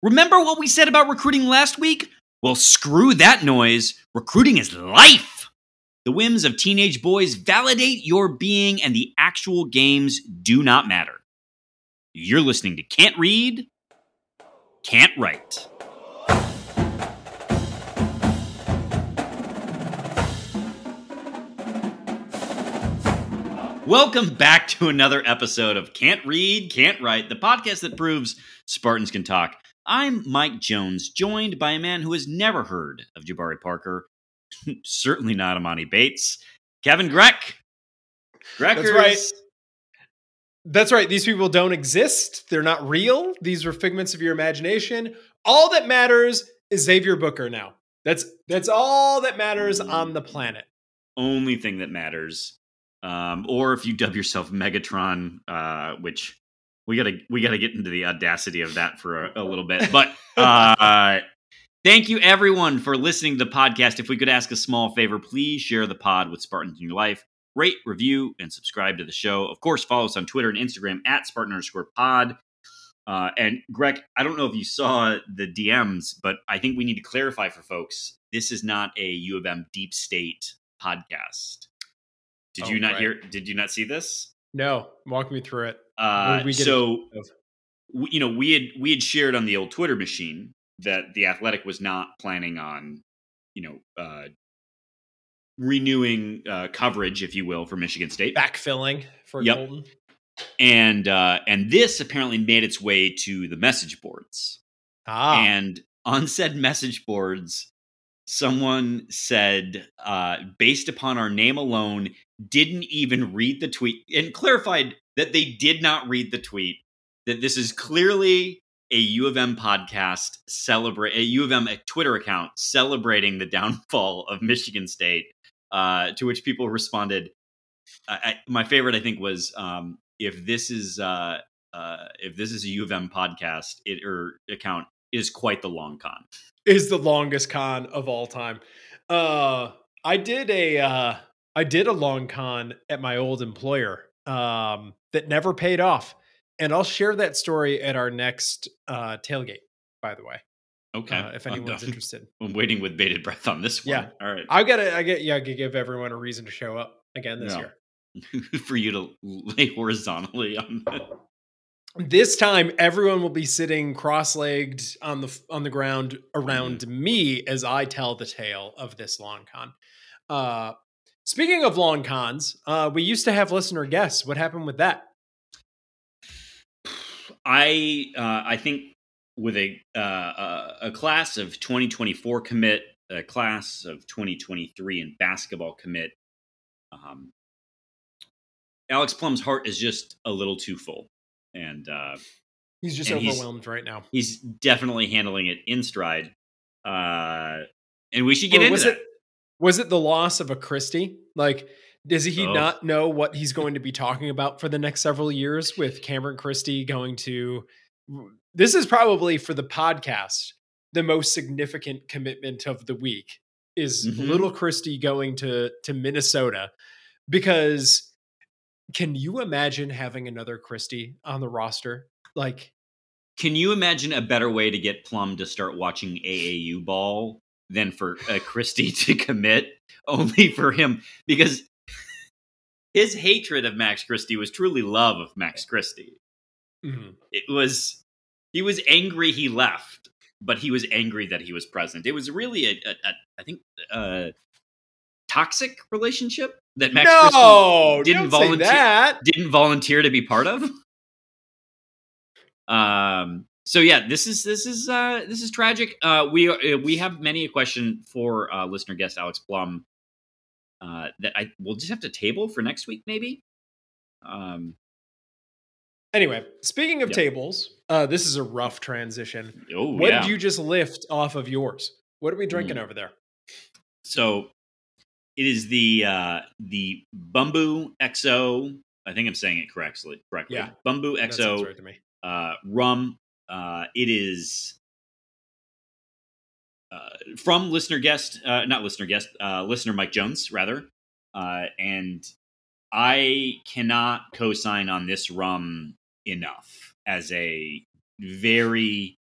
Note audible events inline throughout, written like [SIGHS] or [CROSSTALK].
Remember what we said about recruiting last week? Well, screw that noise. Recruiting is life. The whims of teenage boys validate your being, and the actual games do not matter. You're listening to Can't Read, Can't Write. Welcome back to another episode of Can't Read, Can't Write, the podcast that proves Spartans can talk. I'm Mike Jones, joined by a man who has never heard of Jabari Parker, [LAUGHS] certainly not Emoni Bates, Kevin Greck. Greckers. That's right. That's right. These people don't exist. They're not real. These were figments of your imagination. All that matters is Xavier Booker now. That's that's all that matters on the planet. Only thing that matters. Um, or if you dub yourself Megatron, uh, which we gotta we gotta get into the audacity of that for a, a little bit. [LAUGHS] But uh, thank you everyone for listening to the podcast. If we could ask a small favor, please share the pod with Spartans in your life. Rate, review, and subscribe to the show. Of course, follow us on Twitter and Instagram at Spartan underscore pod. Uh, and Greg, I don't know if you saw the DMs, but I think we need to clarify for folks this is not a U of M deep state podcast. Did oh, you not right. hear? Did you not see this? No, walk me through it. Uh, so, we, you know, we had we had shared on the old Twitter machine that the Athletic was not planning on, you know, uh, renewing uh, coverage, if you will, for Michigan State, backfilling for yep. Golden, and uh, and this apparently made its way to the message boards. Ah, and on said message boards, someone said, uh, based upon our name alone, didn't even read the tweet and clarified that they did not read the tweet, that this is clearly a U of M podcast celebrate a U of M Twitter account celebrating the [LAUGHS] downfall of Michigan State. Uh, to which people responded, I, my favorite I think was um, if this is uh, uh, if this is a U of M podcast it or account is quite the long con. [LAUGHS] Is the longest con of all time. Uh, I did a uh, I did a long con at my old employer um, that never paid off. And I'll share that story at our next uh, tailgate, by the way. Okay. Uh, if anyone's interested. [LAUGHS] I'm waiting with bated breath on this one. Yeah. All right. I gotta I get yeah, I give everyone a reason to show up again this year. [LAUGHS] For you to lay horizontally on this time everyone will be sitting cross-legged on the on the ground around mm. me as I tell the tale of this long con. Uh, Speaking of long cons, uh, we used to have listener guests. What happened with that? I uh, I think with a uh, a class of 2024 commit, a class of 2023 in basketball commit, um, Alex Plum's heart is just a little too full, and uh, he's just and overwhelmed he's, right now. He's definitely handling it in stride, uh, and we should get or into that. Was it the loss of a Christie? Like, does he oh. not know what he's going to be talking about for the next several years with Cameron Christie going to? This is probably for the podcast the most significant commitment of the week is mm-hmm. little Christie going to to Minnesota because can you imagine having another Christie on the roster? Like, can you imagine a better way to get Plum to start watching AAU ball than for uh, Christie [LAUGHS] to commit, only for him because his hatred of Max Christie was truly love of Max Christie. Mm-hmm. It was he was angry he left, but he was angry that he was present. It was really a, a, a I think a toxic relationship that Max no, Christie didn't volunteer didn't volunteer to be part of. Um, so yeah, this is this is uh, this is tragic. Uh, we uh, we have many a question for uh, listener guest Alex Plum uh, that I we'll just have to table for next week, maybe. Um. Anyway, speaking of yep. tables, uh, this is a rough transition. Oh, what yeah. did you just lift off of yours? What are we drinking mm. over there? So, it is the uh, the Bumbu XO. I think I'm saying it correctly. Correctly, yeah. Bumbu XO right uh, rum uh, it is uh, from listener guest, uh, not listener guest, uh, listener Mike Jones, rather. Uh, and I cannot co sign on this rum enough as a very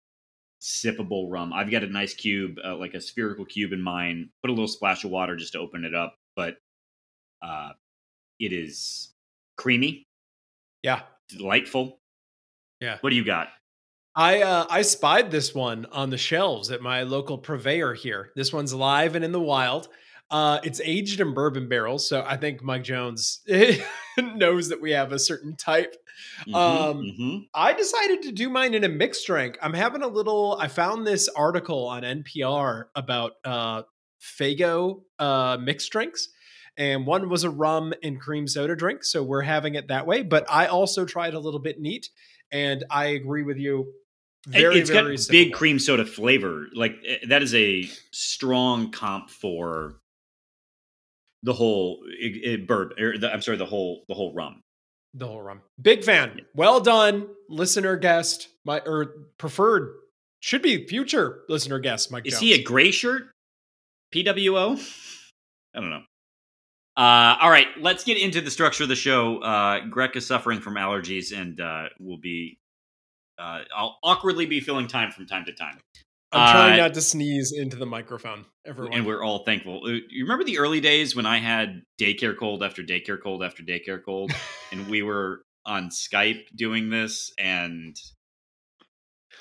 sippable rum. I've got a nice cube, uh, like a spherical cube in mine. Put a little splash of water just to open it up, but uh, it is creamy. Yeah, delightful. Yeah. What do you got? I uh, I spied this one on the shelves at my local purveyor here. This one's live and in the wild. Uh, it's aged in bourbon barrels, so I think Mike Jones [LAUGHS] knows that we have a certain type. Mm-hmm, um, mm-hmm. I decided to do mine in a mixed drink. I'm having a little. I found this article on NPR about uh, Faygo uh, mixed drinks, and one was a rum and cream soda drink. So we're having it that way. But I also tried a little bit neat, and I agree with you. Very, it's very got big cream soda flavor. Like eh, that is a strong comp for the whole it, it bourbon. Or the, I'm sorry, the whole the whole rum. The whole rum. Big fan. Yeah. Well done, listener guest. My or preferred should be future listener guest. Mike. Is Jones. he a gray shirt? PWO. I don't know. Uh, all right, let's get into the structure of the show. Uh, Greg is suffering from allergies and uh, will be. Uh, I'll awkwardly be filling time from time to time. I'm trying uh, not to sneeze into the microphone. Everyone, and we're all thankful. You remember the early days when I had daycare cold after daycare cold after daycare cold, and we [LAUGHS] were on Skype doing this, and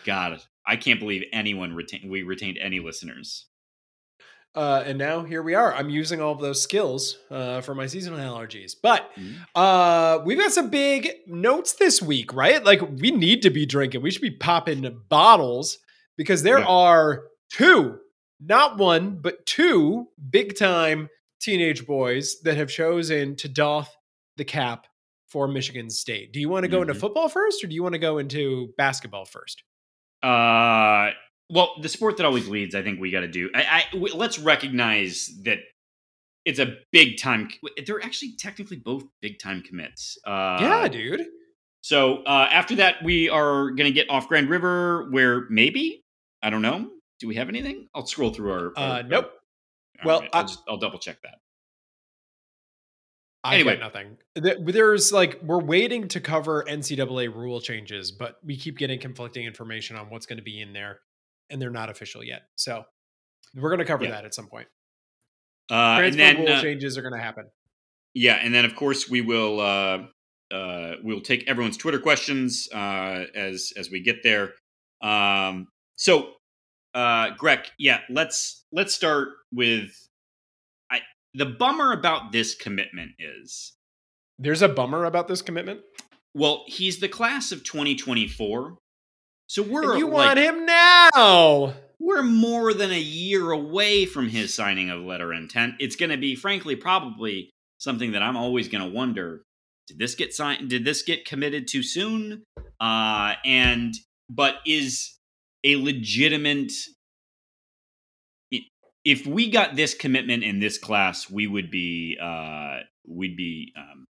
God, I can't believe anyone retained. We retained any listeners. Uh, and now here we are. I'm using all of those skills uh, for my seasonal allergies. But mm-hmm. uh, we've got some big notes this week, right? Like we need to be drinking. We should be popping bottles because there yeah. are two, not one, but two big time teenage boys that have chosen to doff the cap for Michigan State. Do you want to go mm-hmm. into football first or do you want to go into basketball first? Uh, well, the sport that always leads, I think we got to do. I, I w- let's recognize that it's a big time. They're actually technically both big time commits. Uh, yeah, dude. So uh, after that, we are going to get off Grand River, where maybe I don't know. Do we have anything? I'll scroll through our. our uh, nope. Our, well, right, I'll, just, I'll double check that. I anyway, nothing. There's like we're waiting to cover NCAA rule changes, but we keep getting conflicting information on what's going to be in there, and they're not official yet. So we're going to cover yeah. that at some point. Uh, Transfer and then rule uh, changes are going to happen. Yeah, and then of course we will uh, uh, we'll take everyone's Twitter questions uh, as as we get there. Um, so, uh, Greg, yeah, let's let's start with I. The bummer about this commitment is there's a bummer about this commitment. Well, he's the class of 2024, so we're and you like, want him now. We're more than a year away from his signing of letter intent. It's going to be, frankly, probably something that I'm always going to wonder: Did this get signed? Did this get committed too soon? Uh, and but is a legitimate if we got this commitment in this class, we would be uh we'd be um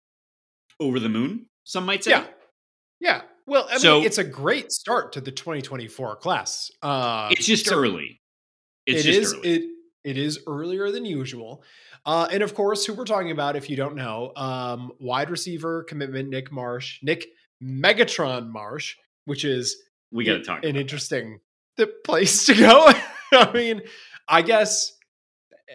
over the moon, some might say. Yeah. Yeah. Well, I so, mean, it's a great start to the 2024 class. Uh, it's just so early. It's it is, early. It it is earlier than usual. Uh, and of course, who we're talking about, if you don't know, um, wide receiver commitment Nick Marsh, Nick Megatron Marsh, which is we got to talk an interesting the place [LAUGHS] to go. I mean, I guess eh,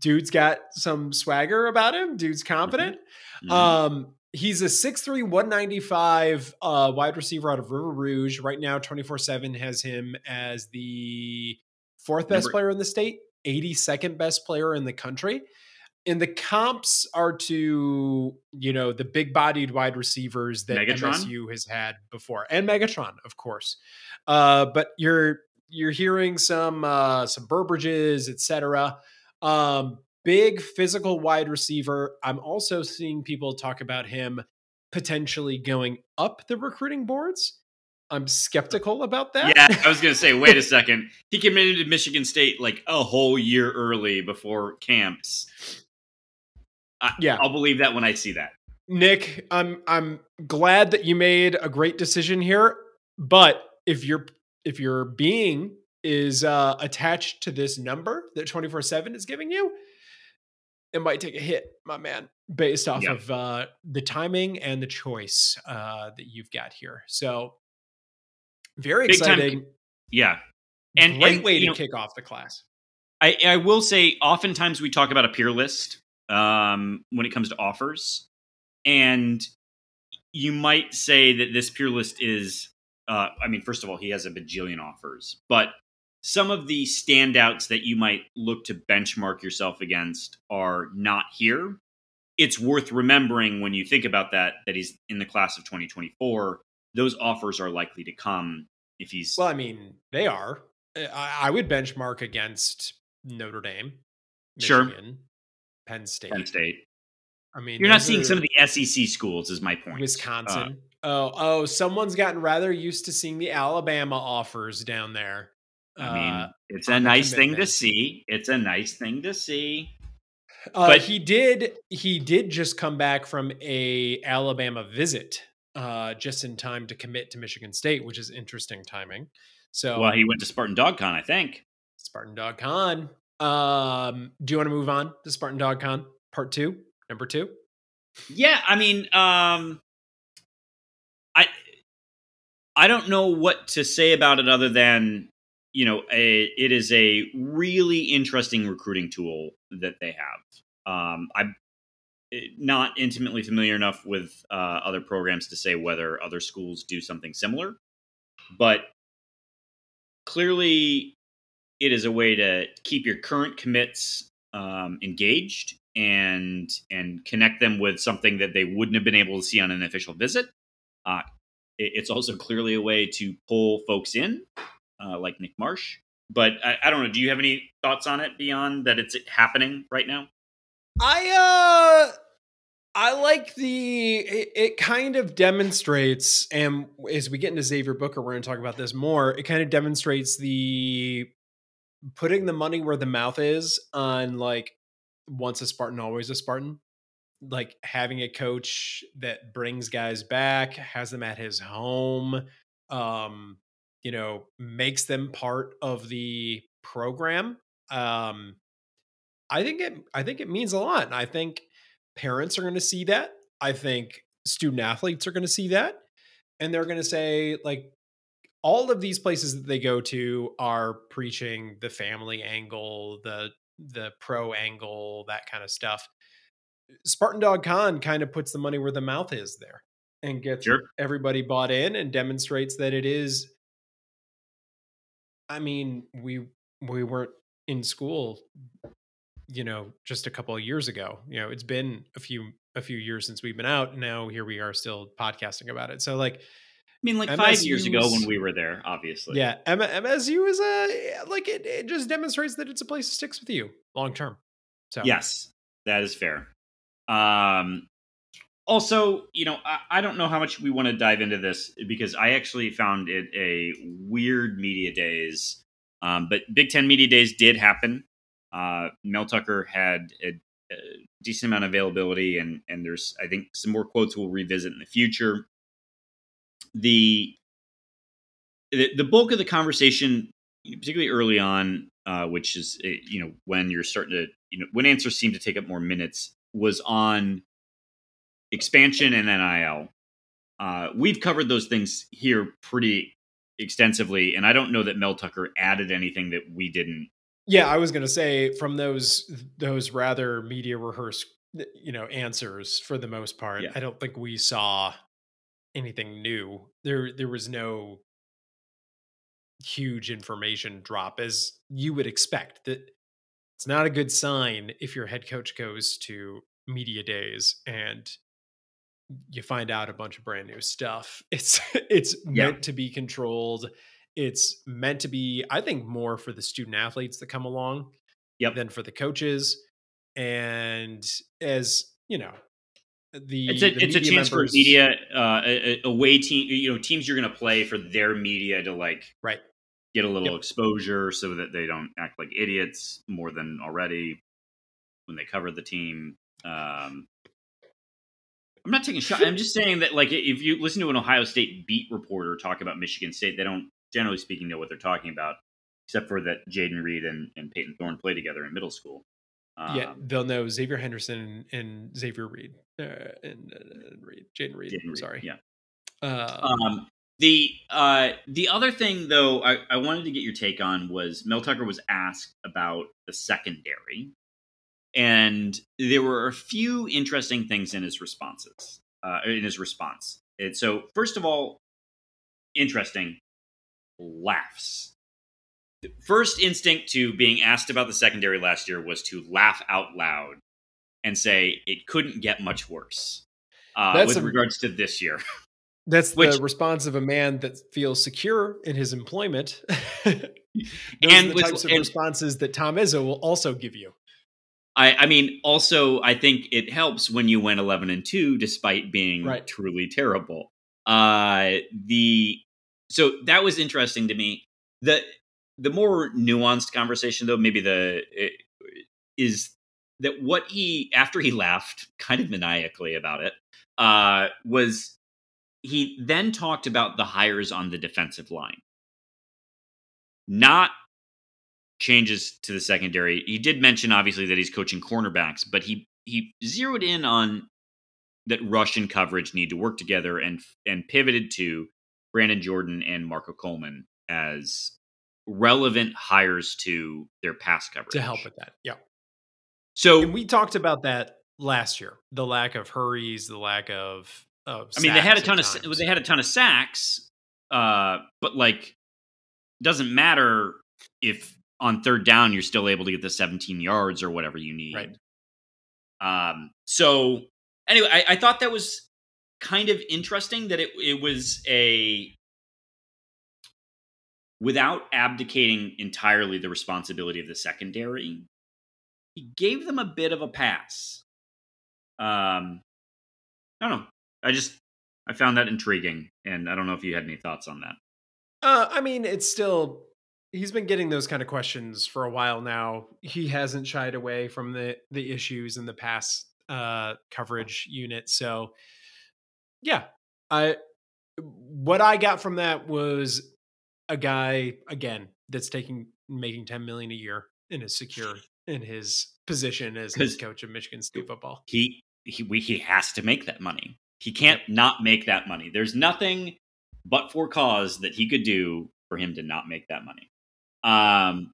dude's got some swagger about him. Dude's confident. Mm-hmm. mm-hmm. Um, he's a 6'3, 195 uh, wide receiver out of River Rouge. Right now, 24 7 has him as the fourth best Number- player in the state, 82nd best player in the country and the comps are to you know the big bodied wide receivers that Megatron? MSU has had before and Megatron of course uh, but you're you're hearing some uh, some Burbridges etc um, big physical wide receiver I'm also seeing people talk about him potentially going up the recruiting boards I'm skeptical about that. Yeah, I was going to say, wait a [LAUGHS] second. He committed to Michigan State like a whole year early before camps. I, yeah, I'll believe that when I see that. Nick, I'm I'm glad that you made a great decision here, but if your if your being is uh, attached to this number that 24/7 is giving you, it might take a hit, my man, based off of uh, the timing and the choice uh, that you've got here. So very Big exciting. Time, yeah, and great and, way to know, kick off the class. I, I will say, oftentimes we talk about a peer list um, when it comes to offers, and you might say that this peer list is. Uh, I mean, first of all, he has a bajillion offers, but some of the standouts that you might look to benchmark yourself against are not here. It's worth remembering when you think about that that he's in the class of 2024. Those offers are likely to come if he's. Well, I mean, they are. I, I would benchmark against Notre Dame, Michigan, sure. Penn State. Penn State. I mean, you're not seeing some of the SEC schools, is my point. Wisconsin. Uh, oh, oh, someone's gotten rather used to seeing the Alabama offers down there. I mean, uh, it's a nice thing to see. It's a nice thing to see. Uh, but he did. He did just come back from a Alabama visit, uh, just in time to commit to Michigan State, which is interesting timing. So, well, he went to Spartan Dog Con, I think. Spartan Dog Con. Um, do you want to move on to Spartan Dog Con part two, number two? Yeah, I mean, um, I I don't know what to say about it other than you know a, it is a really interesting recruiting tool that they have. Um, I'm eh, not intimately familiar enough with uh, other programs to say whether other schools do something similar, but clearly it is a way to keep your current commits um, engaged and and connect them with something that they wouldn't have been able to see on an official visit. Uh, it, it's also clearly a way to pull folks in, uh, like Nick Marsh. But I, I, don't know. Do you have any thoughts on it beyond that? It's happening right now. I uh, I like the. It, it kind of demonstrates, and as we get into Xavier Booker, we're going to talk about this more. It kind of demonstrates the putting the money where the mouth is on like once a Spartan, always a Spartan. Like having a coach that brings guys back, has them at his home, um, you know, makes them part of the program. Um, I think it I think it means a lot. And I think parents are going to see that. I think student athletes are going to see that. And they're going to say, like, all of these places that they go to are preaching the family angle, the the pro angle, that kind of stuff. Spartan Dog Con kind of puts the money where the mouth is there and gets sure. everybody bought in and demonstrates that it is I mean, we we weren't in school you know just a couple of years ago you know it's been a few a few years since we've been out now here we are still podcasting about it so like I mean, like five years ago when we were there, obviously. Yeah, M- MSU is a like it, it. just demonstrates that it's a place that sticks with you long term. So yes, that is fair. Um, also, you know, I, I don't know how much we want to dive into this because I actually found it a weird media days. Um, but Big Ten media days did happen. Uh, Mel Tucker had a, a decent amount of availability, and and there's I think some more quotes we'll revisit in the future the the bulk of the conversation, particularly early on, uh, which is eh, you know when you're starting to you know when answers seem to take up more minutes, was on expansion and NIL. Uh, we've covered those things here pretty extensively, and I don't know that Mel Tucker added anything that we didn't. Yeah, I was going to say from those those rather media rehearsed you know answers for the most part. Yeah. I don't think we saw anything new. There there was no huge information drop as you would expect. That it's not a good sign if your head coach goes to media days and you find out a bunch of brand new stuff. [LAUGHS] It's it's yeah. meant to be controlled. It's meant to be, I think, more for the student athletes that come along yep. than for the coaches. And as you know, the it's a the it's a chance members, for media uh, a, a, way team you know teams you're going to play for their media to like right get a little yep. exposure so that they don't act like idiots more than already when they cover the team. Um, I'm not taking a shot. I'm just saying that like if you listen to an Ohio State beat reporter talk about Michigan State, they don't generally speaking know what they're talking about, except for that Jayden Reed and, and Payton Thorne play together in middle school. Um, yeah, they'll know Xavier Henderson and, Xavier Reed uh, and, uh, Reed, Jayden Reed. Reed. Sorry. Yeah. Uh, um, The uh, the other thing, though, I, I wanted to get your take on was Mel Tucker was asked about the secondary, and there were a few interesting things in his responses. Uh, in his response, and so first of all, interesting laughs. The first instinct to being asked about the secondary last year was to laugh out loud and say it couldn't get much worse. Uh, with a, regards to this year. [LAUGHS] That's Which, the response of a man that feels secure in his employment. [LAUGHS] and the with, types of and, responses that Tom Izzo will also give you. I, I, mean, also, I think it helps when you went 11 and 2 despite being right. truly terrible. Uh, the so that was interesting to me. The the more nuanced conversation, though, maybe the is that what he after he laughed kind of maniacally about it uh, was he then talked about the hires on the defensive line, not changes to the secondary. He did mention obviously that he's coaching cornerbacks, but he he zeroed in on that Russian coverage need to work together and and pivoted to Brandon Jordan and Marco Coleman as relevant hires to their pass coverage to help with that. Yeah. So and we talked about that last year. The lack of hurries, the lack of of. I mean, they had a ton of times. they had a ton of sacks, uh, but like doesn't matter if on third down you're still able to get the 17 yards or whatever you need. Right. Um. So anyway, I, I thought that was kind of interesting that it it was a without abdicating entirely the responsibility of the secondary he gave them a bit of a pass. Um, I don't know. I just I found that intriguing, and I don't know if you had any thoughts on that. Uh, I mean, it's still he's been getting those kind of questions for a while now. He hasn't shied away from the the issues in the past uh, coverage unit. So, yeah, I what I got from that was a guy again that's taking making ten million a year and is secure in his position as head coach of Michigan State football. He he we, he has to make that money. He can't not make that money. There's nothing but for cause that he could do for him to not make that money. Um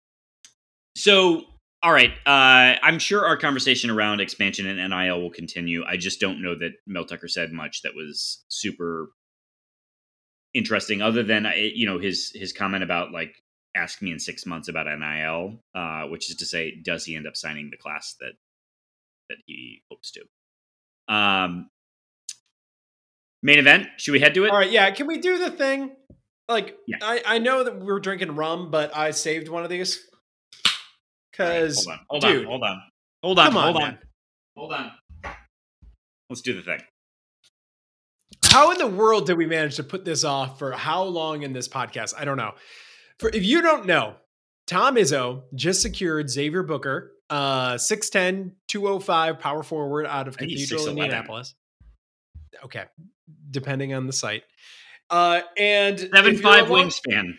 so all right, uh, I'm sure our conversation around expansion and NIL will continue. I just don't know that Mel Tucker said much that was super interesting, other than uh, you know his his comment about like ask me in six months about NIL, uh, which is to say, does he end up signing the class that that he hopes to? Um, main event. Should we head to it? All right. Yeah. Can we do the thing? Like, yeah. I I know that we're drinking rum, but I saved one of these because right, hold on, hold dude, on, hold on, hold on, hold on, hold on. Let's do the thing. How in the world did we manage to put this off for how long in this podcast? I don't know. For if you don't know, Tom Izzo just secured Xavier Booker, uh 6'10, 205 power forward out of Cathedral, Indianapolis. Okay. Depending on the site. Uh and seven five long, wingspan.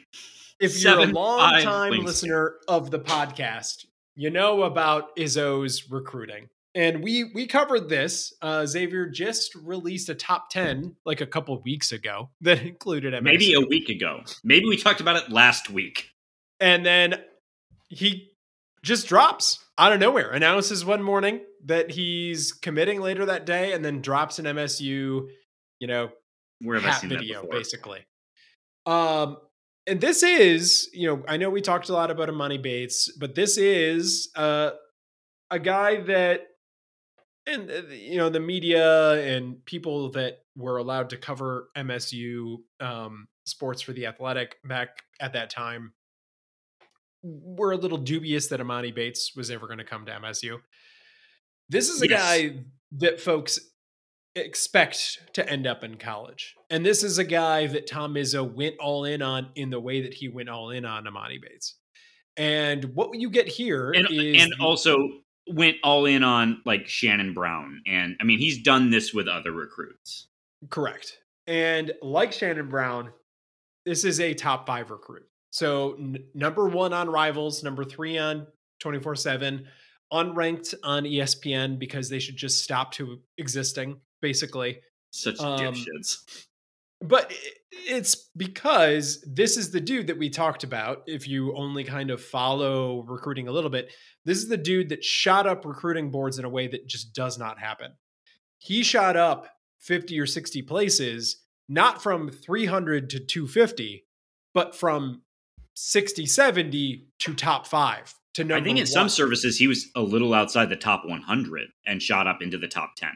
If you're seven, a long time listener of the podcast, you know about Izzo's recruiting. And we we covered this. Uh, Xavier just released a top ten like a couple weeks ago [LAUGHS] that included MSU. Maybe a week ago. Maybe we talked about it last week. And then he just drops out of nowhere, announces one morning that he's committing later that day, and then drops an MSU, you know, where have I seen video basically. Um, and this is, you know, I know we talked a lot about Emoni Bates, but this is uh, a guy that and uh, you know the media and people that were allowed to cover MSU um, sports for the Athletic back at that time were a little dubious that Emoni Bates was ever going to come to MSU. This is a yes. guy that folks expect to end up in college. And this is a guy that Tom Izzo went all in on in the way that he went all in on Emoni Bates. And what you get here and, is and also went all in on like Shannon Brown. And I mean, he's done this with other recruits. Correct. And like Shannon Brown, this is a top five recruit. So n- number one on Rivals, number three on 24 7, unranked on ESPN because they should just stop to existing, basically. Such um, dipshits. but it's because this is the dude that we talked about. If you only kind of follow recruiting a little bit, this is the dude that shot up recruiting boards in a way that just does not happen. He shot up 50 or 60 places, not from 300 to 250, but from 60, 70 to top five to number I think in one. some services he was a little outside the top 100 and shot up into the top 10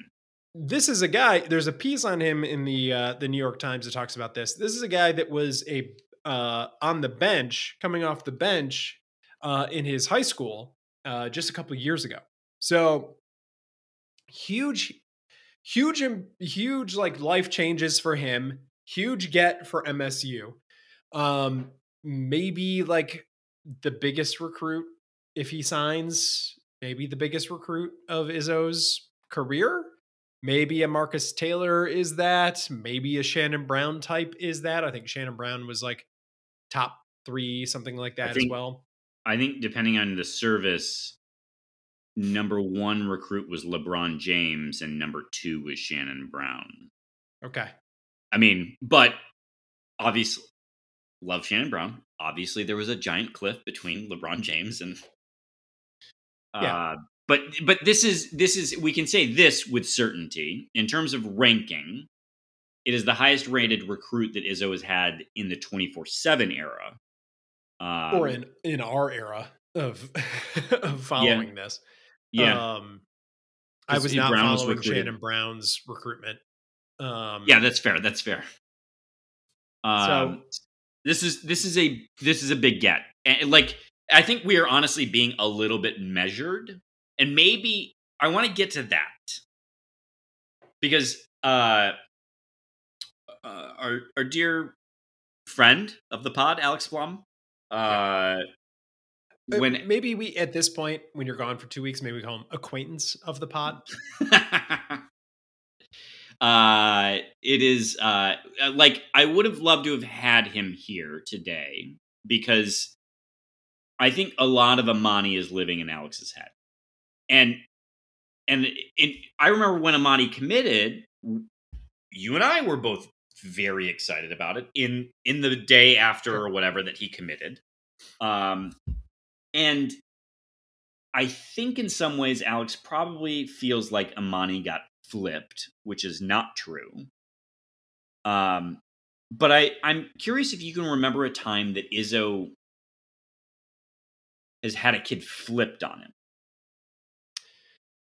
this is a guy. There's a piece on him in the uh, the New York Times that talks about this. This is a guy that was a uh, on the bench, coming off the bench uh, in his high school uh, just a couple years ago. So huge, huge, huge like life changes for him. Huge get for MSU. Um, maybe like the biggest recruit if he signs. Maybe the biggest recruit of Izzo's career Maybe a Marcus Taylor is that. Maybe a Shannon Brown type is that. I think Shannon Brown was like top three, something like that think, as well. I think depending on the service, number one recruit was LeBron James and number two was Shannon Brown. Okay. I mean, but obviously, love Shannon Brown. Obviously, there was a giant cliff between LeBron James and uh, yeah but but this is this is we can say this with certainty. In terms of ranking it is the highest rated recruit that izzo has had in the 24-7 era um, or in in our era of, [LAUGHS] of following yeah. this. Yeah. Um i was not Brown following was shannon brown's recruitment. Um yeah that's fair that's fair. Um so this is this is a this is a big get. And like i think we are honestly being a little bit measured and maybe I want to get to that. Because uh, uh, our our dear friend of the pod, Alex Blum, uh, when maybe we at this point when you're gone for two weeks, maybe we call him acquaintance of the pod. [LAUGHS] uh, it is uh, like I would have loved to have had him here today because I think a lot of Emoni is living in Alex's head and and it, I remember when Emoni committed, you and I were both very excited about it in in the day after or whatever that he committed. Um, and I think in some ways Alex probably feels like Emoni got flipped, which is not true. Um, but I I'm curious if you can remember a time that Izzo has had a kid flipped on him.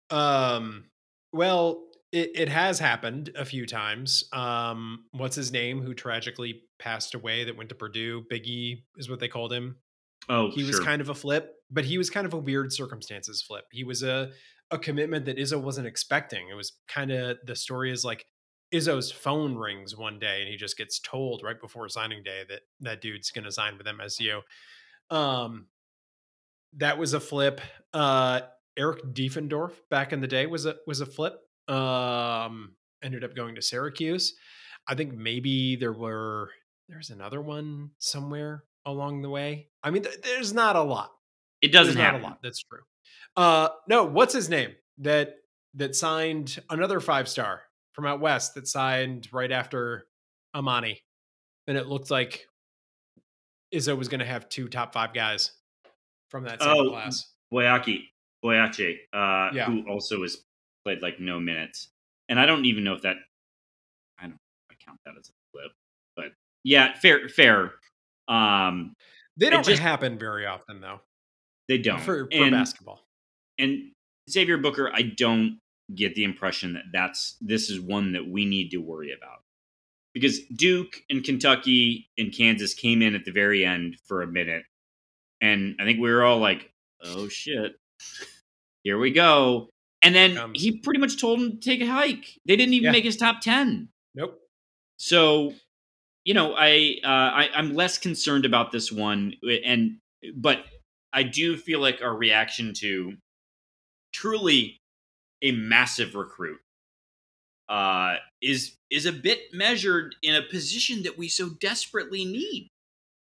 Um, well, it, it has happened a few times. Um, what's his name? Who tragically passed away? That went to Purdue. Biggie is what they called him. Oh, he sure. was kind of a flip, but he was kind of a weird circumstances flip. He was a a commitment that Izzo wasn't expecting. It was kind of the story is like Izzo's phone rings one day and he just gets told right before signing day that that dude's going to sign with MSU. Um, that was a flip. Uh, Eric Devendorf back in the day was a was a flip. Um, ended up going to Syracuse. I think maybe there were there's another one somewhere along the way. I mean, th- there's not a lot. It doesn't there's happen. not a lot. That's true. Uh, no, what's his name that that signed another five star from out west that signed right after Emoni, and it looked like Izzo was going to have two top five guys from that same oh, class. Boyaki. Boyache, uh, yeah. who also has played like no minutes. And I don't even know if that I don't I count that as a flip, but yeah, fair, fair. Um, they don't just happen very often, though. They don't for, for and, basketball. And Xavier Booker, I don't get the impression that that's this is one that we need to worry about because Duke and Kentucky and Kansas came in at the very end for a minute, and I think we were all like, "Oh shit, here we go. And then he pretty much told him to take a hike. They didn't even yeah. make his top 10. Nope. So, you know, I, uh, I I'm less concerned about this one and but I do feel like our reaction to truly a massive recruit uh, is is a bit measured in a position that we so desperately need.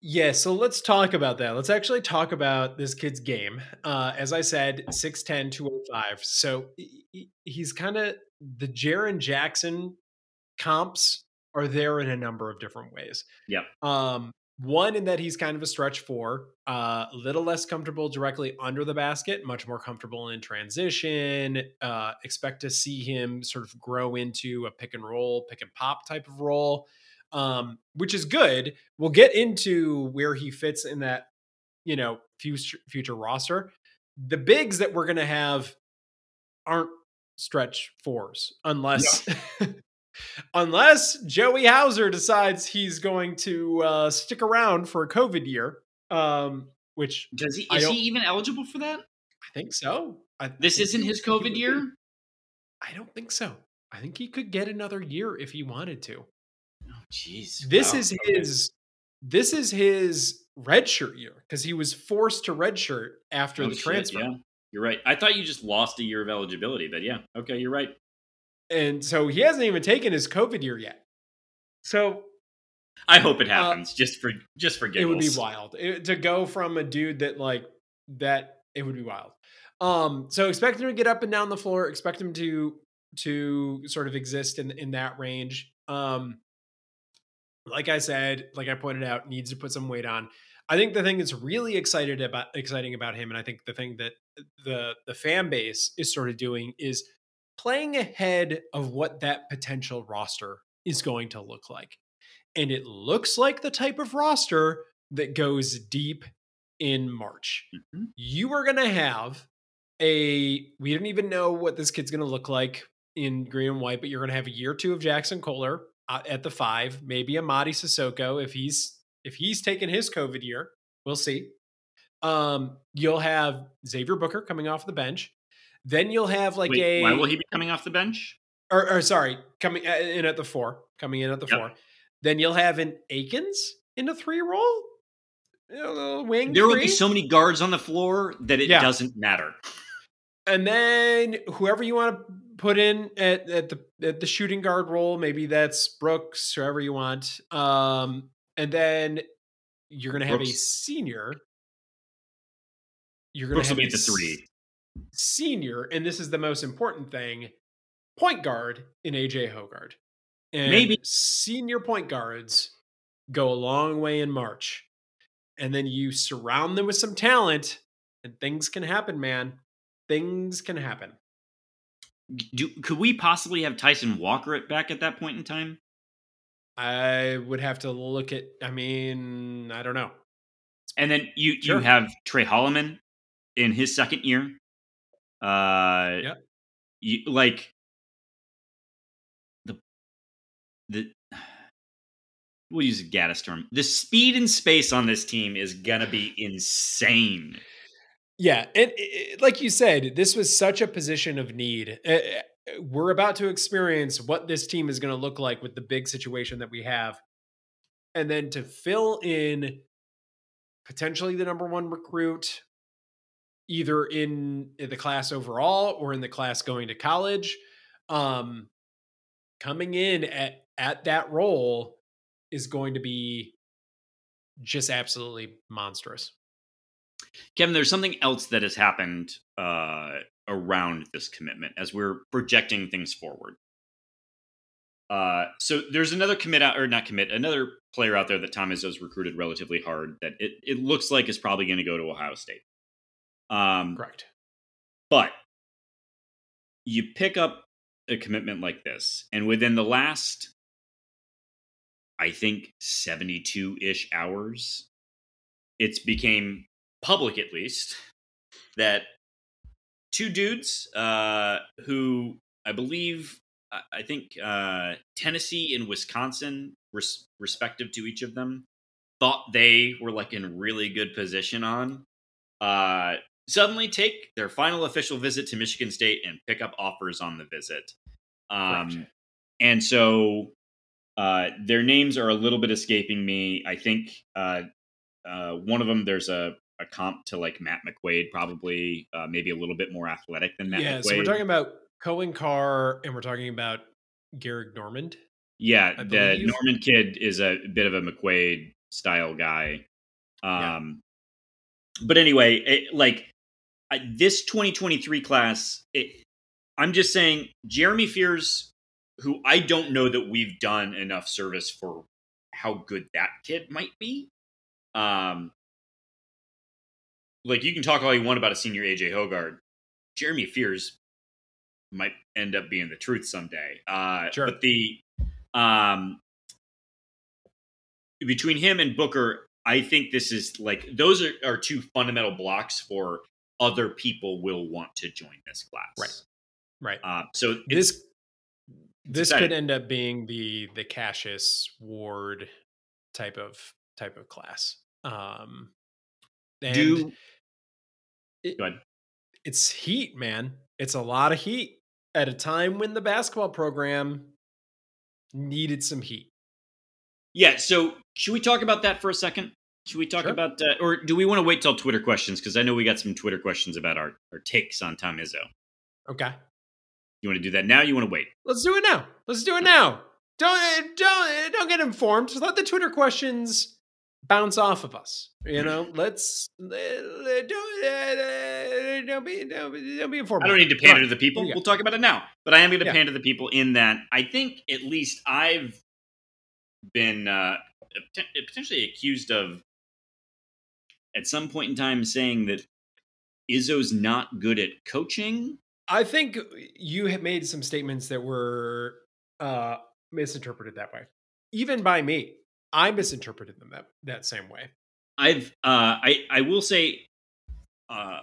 Yeah, so let's talk about that. Let's actually talk about this kid's game. Uh, as I said, 6'10, 205. So he's kind of the Jaren Jackson comps are there in a number of different ways. Yeah. Um, one in that he's kind of a stretch four, uh, a little less comfortable directly under the basket, much more comfortable in transition. Uh, expect to see him sort of grow into a pick and roll, pick and pop type of role, um, which is good. We'll get into where he fits in that, you know, future future roster. The bigs that we're going to have aren't stretch fours unless yeah. [LAUGHS] unless Joey Hauser decides he's going to uh, stick around for a COVID year. Um, which does he? Is he even eligible for that? I think so. I this think isn't his COVID year. I don't think so. I think he could get another year if he wanted to. Jeez. This wow. is his. This is his redshirt year because he was forced to redshirt after oh, the transfer. yeah, you're right. I thought you just lost a year of eligibility, but yeah, okay, you're right and so he hasn't even taken his COVID year yet. So I hope it uh, happens uh, just for just for giggles. It would be wild it, to go from a dude that like that. It would be wild. Um, so expect him to get up and down the floor. Expect him to to sort of exist in in that range. Um, like I said, like I pointed out, needs to put some weight on. I think the thing that's really excited about exciting about him, and I think the thing that the the fan base is sort of doing is playing ahead of what that potential roster is going to look like. And it looks like the type of roster that goes deep in March. Mm-hmm. You are going to have a, we don't even know what this kid's going to look like in green and white, but you're going to have a year two of Jaxon Kohler at the five, maybe Amadi Sissoko if he's if he's taken his COVID year. We'll see. Um, you'll have Xavier Booker coming off the bench. Then you'll have like Wait, a. Why will he be coming off the bench? Or, or sorry, coming uh, in at the four. Coming in at the yep. four. Then you'll have an Akins in a three know, wing. There will be so many guards on the floor that it yeah. doesn't matter. And then whoever you want to put in at, at the at the shooting guard role, maybe that's Brooks, whoever you want. Um, and then you're going to have Brooks. a senior. You're going to have be the three senior, and this is the most important thing, point guard in AJ Hoggard. And Maybe senior point guards go a long way in March. And then you surround them with some talent, and things can happen, man. Things can happen. Do, could we possibly have Tyson Walker at back at that point in time? I would have to look at. I mean, I don't know. And then you sure. you have Tre Holloman in his second year. Uh, yeah. You like the the we'll use a Gaddis term. The speed and space on this team is gonna be insane. Yeah, and like you said, this was such a position of need. We're about to experience what this team is going to look like with the big situation that we have, and then to fill in potentially the number one recruit, either in, in the class overall or in the class going to college. Um, coming in at at that role is going to be just absolutely monstrous. Kevin, there's something else that has happened uh, around this commitment as we're projecting things forward. Uh, so there's another commit out, or not commit, another player out there that Tom Izzo's recruited relatively hard that it, it looks like is probably going to go to Ohio State. Um, Correct. But you pick up a commitment like this, and within the last, I think, 72 ish hours, it's became public at least that two dudes uh, who I believe, I think uh, Tennessee and Wisconsin, res- respective to each of them, thought they were like in really good position on uh, suddenly take their final official visit to Michigan State and pick up offers on the visit. Um, and so uh, their names are a little bit escaping me. I think uh, uh, one of them there's a, a comp to like Matt McQuaid, probably uh, maybe a little bit more athletic than Matt. Yeah, McQuaid. so we're talking about Coen Carr, and we're talking about Gehrig Normand. Yeah, the Normand kid is a bit of a McQuaid style guy. Um, yeah. but anyway, it, like this 2023 class, it, I'm just saying Jeremy Fears who I don't know that we've done enough service for how good that kid might be. Um, like you can talk all you want about a senior AJ Hoggard. Jeremy Fears might end up being the truth someday. Uh, sure. But the um, between him and Booker, I think this is like those are, are two fundamental blocks for other people will want to join this class. Right. Right. Uh, so this this could end up being the the Cassius Ward type of type of class. Um, Do it, go ahead. It's heat, man. It's a lot of heat at a time when the basketball program needed some heat. Yeah. So should we talk about that for a second? Should we talk sure. about, uh, or do we want to wait till Twitter questions? Because I know we got some Twitter questions about our, our takes on Tom Izzo. Okay. You want to do that now? you want to wait? Let's do it now. Let's do it now. Don't don't don't get informed. Let the Twitter questions bounce off of us. You know, [LAUGHS] let's don't don't be don't be, don't be informed. I don't need to pander to the people. We'll talk about it now. But I am going to yeah. pander to the people in that I think at least I've been uh, potentially accused of at some point in time saying that Izzo's not good at coaching I think you have made some statements that were uh, misinterpreted that way, even by me. I misinterpreted them that that same way. I've uh, I I will say uh,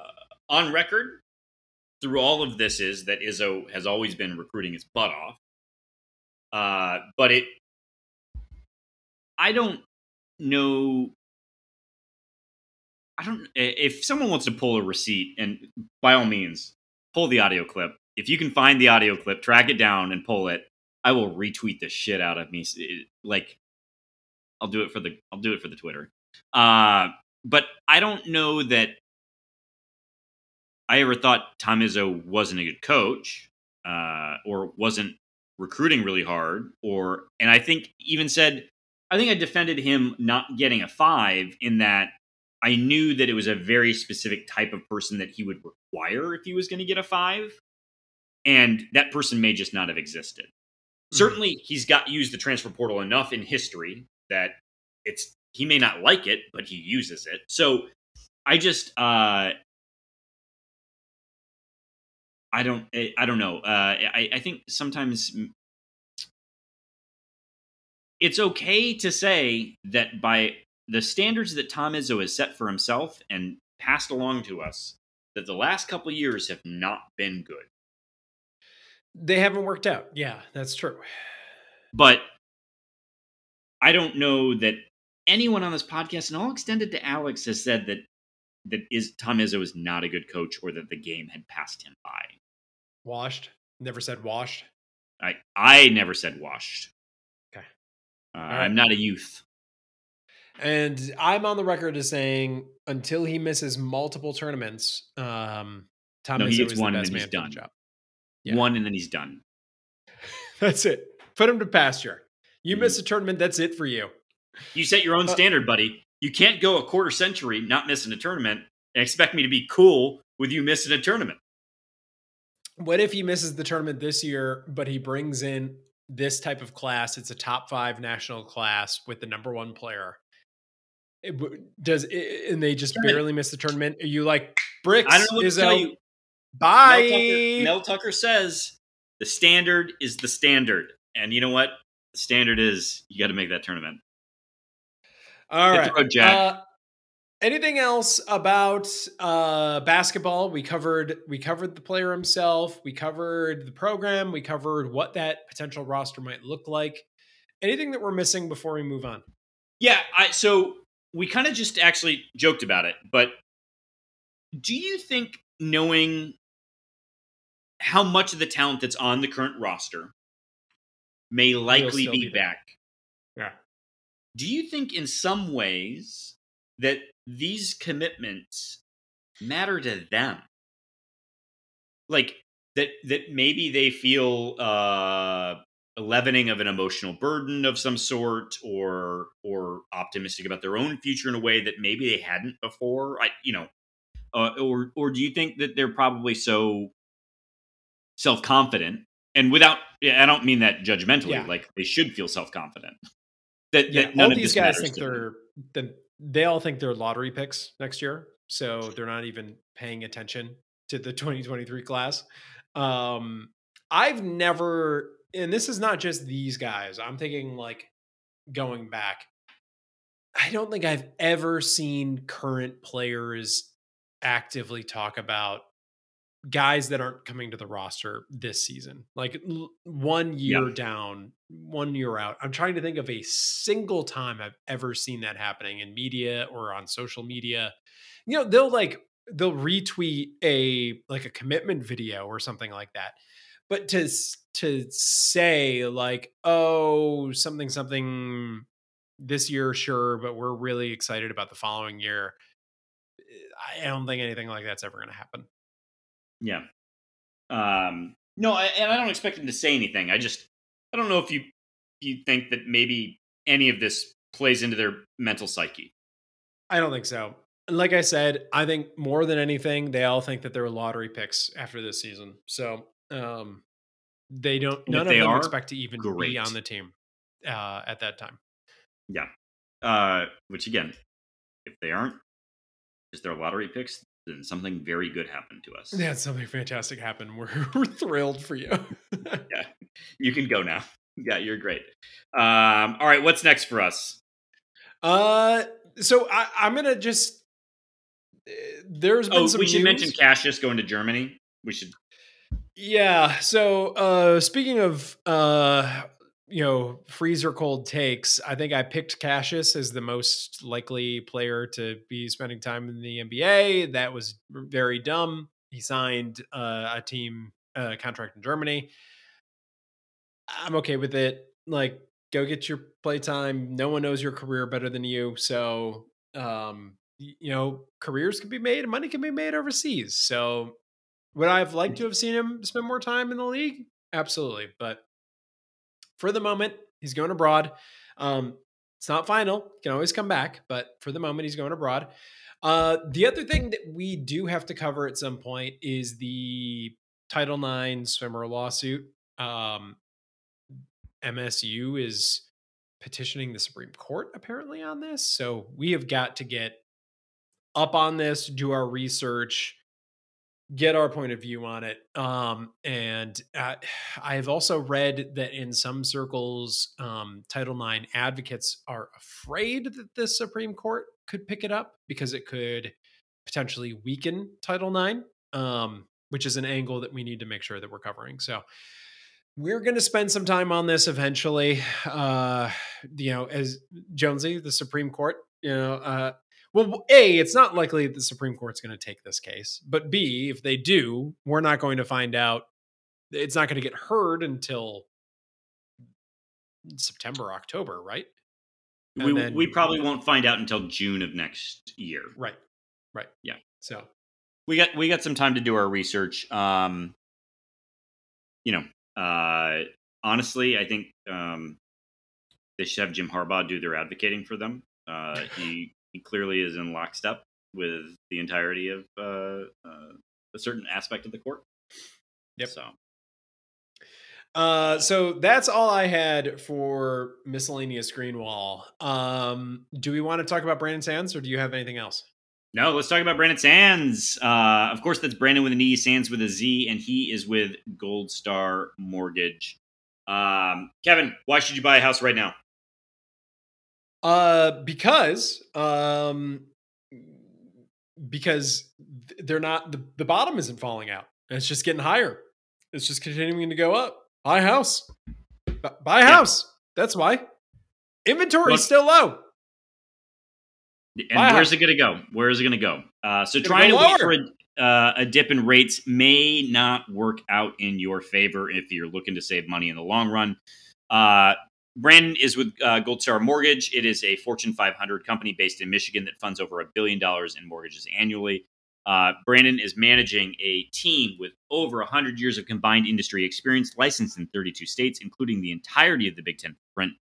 on record through all of this is that Izzo has always been recruiting his butt off. Uh, but it, I don't know. I don't. If someone wants to pull a receipt, and by all means, pull the audio clip. If you can find the audio clip, track it down and pull it. I will retweet the shit out of me. Like, I'll do it for the I'll do it for the Twitter. Uh, but I don't know that I ever thought Tom Izzo wasn't a good coach uh, or wasn't recruiting really hard. Or and I think even said I think I defended him not getting a five in that I knew that it was a very specific type of person that he would require if he was going to get a five. And that person may just not have existed. Mm-hmm. Certainly, he's got used the transfer portal enough in history that it's he may not like it, but he uses it. So I just uh I don't I don't know. Uh I, I think sometimes it's okay to say that by the standards that Tom Izzo has set for himself and passed along to us, that the last couple years have not been good. They haven't worked out. Yeah, that's true. But I don't know that anyone on this podcast, and all extended to Alex, has said that that is Tom Izzo is not a good coach or that the game had passed him by. Washed. Never said washed. I I never said washed. Okay. Uh, right. I'm not a youth. And I'm on the record as saying until he misses multiple tournaments, um, Tom no, he gets one and then he's done. The yeah. One and then he's done. [LAUGHS] that's it. Put him to pasture. You mm-hmm. miss a tournament, that's it for you. You set your own uh, standard, buddy. You can't go a quarter century not missing a tournament and expect me to be cool with you missing a tournament. What if he misses the tournament this year, but he brings in this type of class? It's a top five national class with the number one player does it, and they just barely miss the tournament. Are you like bricks? I don't know what to tell you. Bye. Mel Tucker, Mel Tucker says the standard is the standard, and you know what? The standard is you got to make that tournament. All Hit right, Jack. Uh, anything else about uh, basketball? We covered we covered the player himself. We covered the program. We covered what that potential roster might look like. Anything that we're missing before we move on? Yeah, I so we kind of just actually joked about it, but do you think knowing how much of the talent that's on the current roster may likely be, be back? Yeah. Do you think in some ways that these commitments matter to them? Like that that maybe they feel uh leavening of an emotional burden of some sort or or optimistic about their own future in a way that maybe they hadn't before i you know uh, or or do you think that they're probably so self-confident and without Yeah, I don't mean that judgmentally. Yeah. Like they should feel self confident. That, yeah, that all these guys think they're the, they all think they're lottery picks next year, so they're not even paying attention to the [LAUGHS] 2023 class. Um, I've never, and this is not just these guys. I'm thinking like going back. I don't think I've ever seen current players actively talk about guys that aren't coming to the roster this season. Like one year yeah. down, one year out. I'm trying to think of a single time I've ever seen that happening in media or on social media. You know, they'll like they'll retweet a like a commitment video or something like that. But to to say like, "Oh, something something this year sure, but we're really excited about the following year." Eh, I don't think anything like that's ever going to happen. Yeah. Um, no, I, and I don't expect him to say anything. I just, I don't know if you you think that maybe any of this plays into their mental psyche. I don't think so. Like I said, I think more than anything, they all think that they're lottery picks after this season. So um, they don't. None of them expect to even great. be on the team uh, at that time. Yeah. Uh, which again, if they aren't, is their lottery picks, then something very good happened to us. Yeah, something fantastic happened. [LAUGHS] We're, we're thrilled for you. [LAUGHS] yeah, you can go now. Yeah, you're great. Um, all right, what's next for us? Uh, so I, I'm gonna just. Eh, there's been oh, some we should news. mention Cassius going to Germany. We should. Yeah. So uh, speaking of uh, you know, freezer cold takes, I think I picked Cassius as the most likely player to be spending time in the NBA. That was very dumb. He signed uh, a team uh, contract in Germany. I'm okay with it. Like, go get your playtime. No one knows your career better than you. So, um, you know, careers can be made and money can be made overseas. So, would I have liked to have seen him spend more time in the league? Absolutely. But for the moment, he's going abroad. Um, it's not final; can always come back, but for the moment, he's going abroad. Uh, the other thing that we do have to cover at some point is the Title IX swimmer lawsuit. Um, MSU is petitioning the Supreme Court apparently on this, so we have got to get up on this, do our research, get our point of view on it. Um, and uh, [SIGHS] I have also read that in some circles, um, Title IX advocates are afraid that the Supreme Court could pick it up because it could potentially weaken Title IX, um, which is an angle that we need to make sure that we're covering. So we're going to spend some time on this eventually. [SIGHS] Uh, you know, as Jonesy, the Supreme Court, you know, uh, well, A, it's not likely the Supreme Court's going to take this case. But B, if they do, we're not going to find out. It's not going to get heard until September, October, right? we then, we probably won't find out until June of next year. Right. Right. Yeah. So we got we got some time to do our research. Um, you know, uh, honestly, I think um, they should have Jim Harbaugh do their advocating for them. Uh, he he clearly is in lockstep with the entirety of uh, uh, a certain aspect of the court. Yep. So. Uh, so that's all I had for miscellaneous Greenwall. Um, do we want to talk about Brandon Sands, or do you have anything else? No, let's talk about Brandon Sands. Uh, of course, that's Brandon with an E, Sands with a Z, and he is with Gold Star Mortgage. Um, Kevin, why should you buy a house right now? Uh, because um, because they're not the, the bottom isn't falling out. It's just getting higher. It's just continuing to go up. Buy a house. buy a house. That's why. Inventory is still low. And buy where's it going to go? Where is it going to go? Uh, so trying to wait for a, uh, a dip in rates may not work out in your favor if you're looking to save money in the long run. Uh, Brandon is with uh, Gold Star Mortgage. It is a Fortune 500 company based in Michigan that funds over a billion dollars in mortgages annually. Uh, Brandon is managing a team with over 100 years of combined industry experience, licensed in 32 states, including the entirety of the Big Ten footprint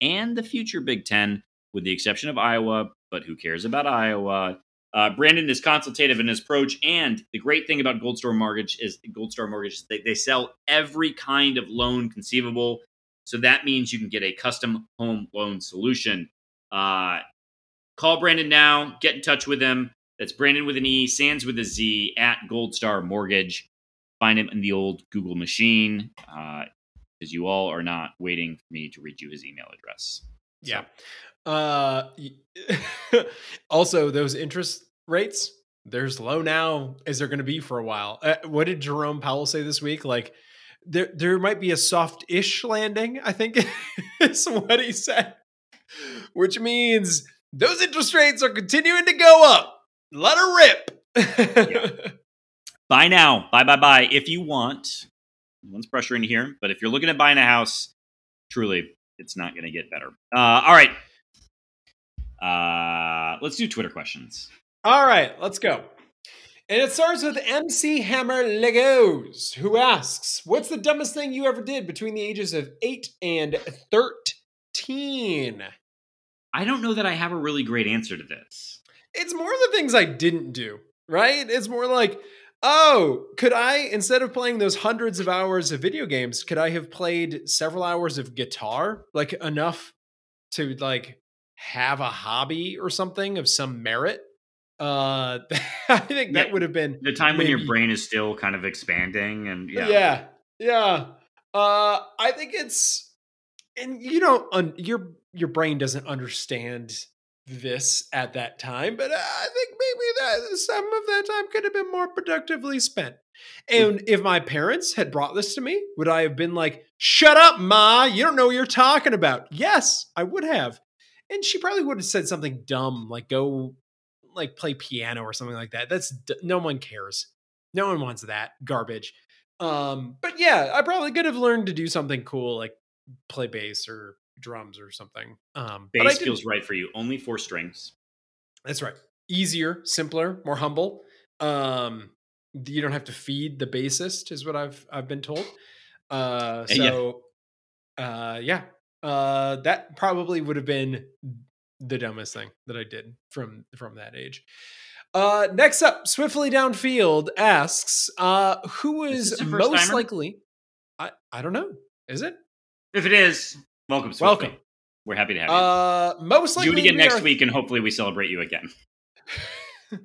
and the future Big Ten, with the exception of Iowa. But who cares about Iowa? Uh, Brandon is consultative in his approach, and the great thing about Gold Star Mortgage is Gold Star Mortgage is they, they sell every kind of loan conceivable. So that means you can get a custom home loan solution. Uh, call Brandon now. Get in touch with him. That's Brandon with an E, Sands with a Z at Gold Star Mortgage. Find him in the old Google machine because uh, you all are not waiting for me to read you his email address. Yeah. Uh, [LAUGHS] also, those interest rates, there's low now as they're going to be for a while. Uh, what did Jerome Powell say this week? Like, there, there might be a soft-ish landing. I think [LAUGHS] is what he said, which means those interest rates are continuing to go up. Let her rip. yeah. [LAUGHS] Buy now. Buy, buy, buy. If you want, one's pressuring here, but if you're looking at buying a house, truly, it's not going to get better. Uh, all right. Uh, let's do Twitter questions. All right, let's go. And it starts with MC Hammer Legos, who asks, What's the dumbest thing you ever did between the ages of 8 and 13? I don't know that I have a really great answer to this. It's more the things I didn't do, right? It's more like, oh, could I, instead of playing those hundreds of hours of video games, could I have played several hours of guitar? Like enough to like have a hobby or something of some merit. Uh, [LAUGHS] I think that would have been the time maybe, when your brain is still kind of expanding and yeah, yeah, yeah. Uh, I think it's and you don't un, your your brain doesn't understand this at that time, but I think maybe that some of that time could have been more productively spent. And if my parents had brought this to me, would I have been like, "Shut up, ma! You don't know what you're talking about"? Yes, I would have and she probably would have said something dumb like go like play piano or something like that. That's no one cares. No one wants that garbage. Um, but yeah, I probably could have learned to do something cool like play bass or drums or something. Um, bass feels right for you. Only four strings. That's right. Easier, simpler, more humble. Um, you don't have to feed the bassist, is what I've I've been told. Uh, so, yeah. uh, yeah, uh, that probably would have been the dumbest thing that I did from from that age. Uh, next up, swiftly downfield asks, uh, who is, is most timer? likely? I I don't know. Is it? If it is, welcome. Swiftly. Welcome. We're happy to have you. Uh, most likely do it again next week, and hopefully we celebrate you again. [LAUGHS]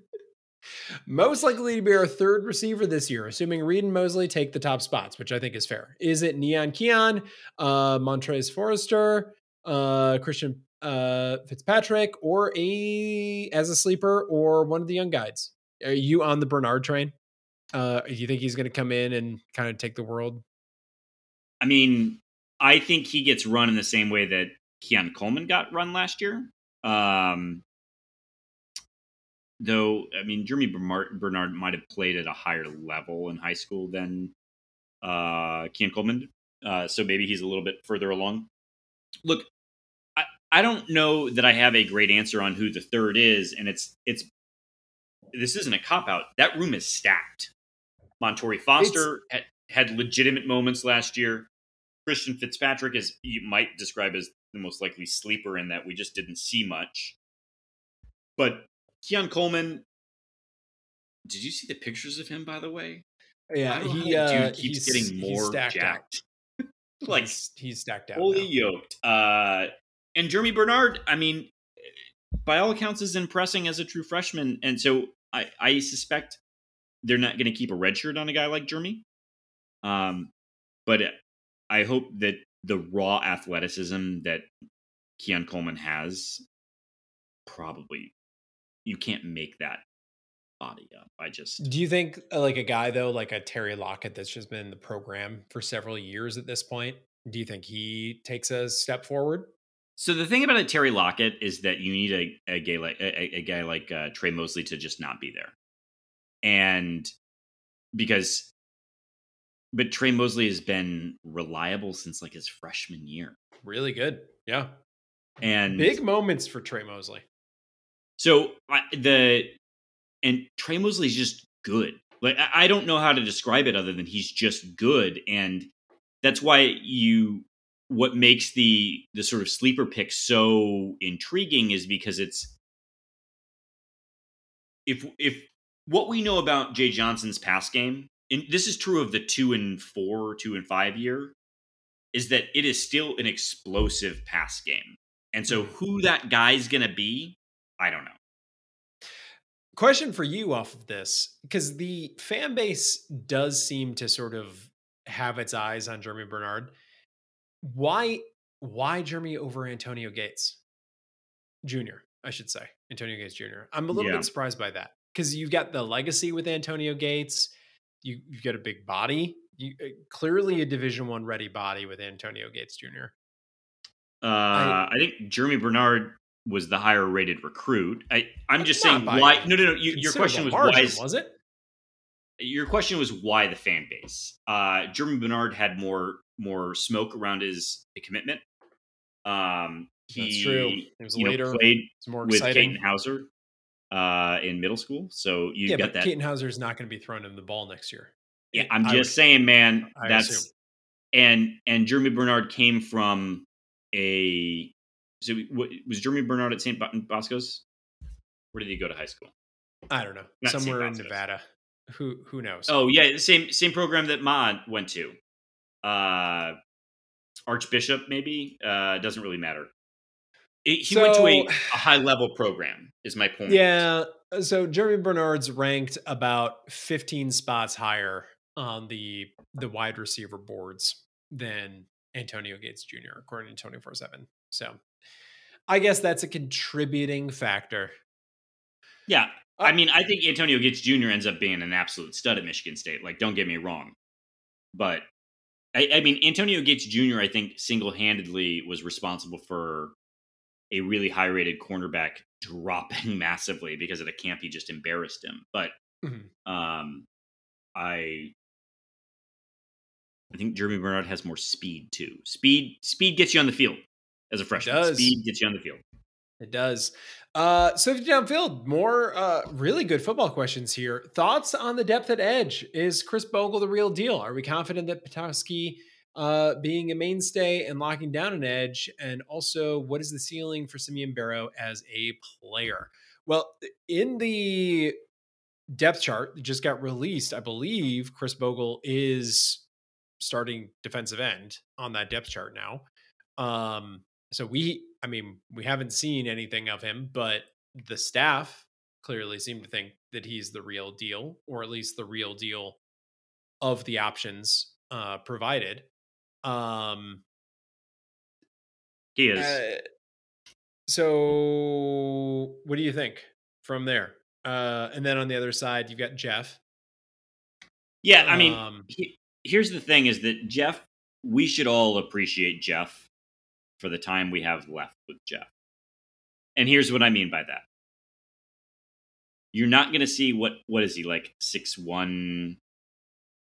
most likely to be our third receiver this year, assuming Reed and Mosley take the top spots, which I think is fair. Is it Neon Keon, uh, Montorie Foster, uh, Christian uh, Fitzpatrick, or a as a sleeper, or one of the young guides? Are you on the Bernard train? Uh, do you think he's going to come in and kind of take the world? I mean, I think he gets run in the same way that Keon Coleman got run last year. Um, though I mean Jeremy Bernard might have played at a higher level in high school than uh Keon Coleman, uh, so maybe he's a little bit further along. Look, I don't know that I have a great answer on who the third is, and it's it's this isn't a cop out. That room is stacked. Montorie Foster had, had legitimate moments last year. Christian Fitzpatrick is you might describe as the most likely sleeper in that we just didn't see much. But Keon Coleman, did you see the pictures of him? By the way, yeah, he uh, dude keeps getting more jacked. [LAUGHS] like he's, he's, stacked out, fully now. yoked. Uh, and Jeremy Bernard, I mean, by all accounts, is impressing as a true freshman, and so I, I suspect they're not going to keep a red shirt on a guy like Jeremy. Um, but I hope that the raw athleticism that Keon Coleman has probably you can't make that body up. I just Do you think uh, like a guy though, like a Terry Lockett that's just been in the program for several years at this point, do you think he takes a step forward? So the thing about a Terry Lockett is that you need a, a guy like a, a guy like uh, Tre Mosley to just not be there, and because, but Tre Mosley has been reliable since like his freshman year. Really good, yeah, and big moments for Tre Mosley. So the and Tre Mosley's just good. Like I don't know how to describe it other than he's just good, and that's why you what makes the the sort of sleeper pick so intriguing is because it's if if what we know about Jay Johnson's pass game, and this is true of the two and four, two and five year, is that it is still an explosive pass game. And so mm-hmm. who that guy's gonna be, I don't know. Question for you off of this, because the fan base does seem to sort of have its eyes on Jeremy Bernard. Why why Jeremy over Antonio Gates Jr., I should say. Antonio Gates Jr. I'm a little yeah. bit surprised by that because you've got the legacy with Antonio Gates. You, you've got a big body. You uh, clearly a Division One ready body with Antonio Gates Jr. Uh, I, I, think Jeremy Bernard was the higher rated recruit. I, I'm just saying why. No, no, no. You, your question was margin, why? Is, was it? Your question was why the fan base. Uh, Germie Bernard had more more smoke around his commitment. Um, he, That's true. It was later. Know, played more with Katin Houser uh, in middle school, so you yeah, got that. Katin Houser is not going to be throwing him the ball next year. Yeah, I'm I just would, saying, man. I that's assume. and and Jeremy Bernard came from a. So was Jeremy Bernard at St. Bosco's? Where did he go to high school? I don't know. Not Somewhere in Nevada. Who who knows? Oh yeah, the same same program that Ma went to. Uh, Archbishop maybe. Uh, doesn't really matter. It, he so, went to a, a high level program. Is my point? Yeah. So Jeremy Bernard's ranked about 15 spots higher on the the wide receiver boards than Antonio Gates Jr. according to 24 7. So I guess that's a contributing factor. Yeah. Uh, I mean, I think Antonio Gates Jr. ends up being an absolute stud at Michigan State. Like, don't get me wrong. But I, I mean, Antonio Gates Jr., I think single handedly was responsible for a really high rated cornerback dropping [LAUGHS] massively because at a camp he just embarrassed him. But mm-hmm. um, I I think Jeremy Bernard has more speed too. Speed speed gets you on the field as a freshman. Speed gets you on the field. It does. Uh, so if you downfield, more uh, really good football questions here. Thoughts on the depth at edge? Is Khris Bogle the real deal? Are we confident that Pietrowski uh, being a mainstay and locking down an edge? And also, what is the ceiling for Simeon Barrow as a player? Well, in the depth chart that just got released, I believe Khris Bogle is starting defensive end on that depth chart now. Um, so we, I mean, we haven't seen anything of him, but the staff clearly seem to think that he's the real deal, or at least the real deal of the options uh, provided. Um, he is. Uh, so, what do you think from there? Uh, and then on the other side, you've got Jeff. Yeah, I mean, um, he, here's the thing: is that Jeff? We should all appreciate Jeff for the time we have left with Jeff. And here's what I mean by that. You're not going to see what what is he like six one,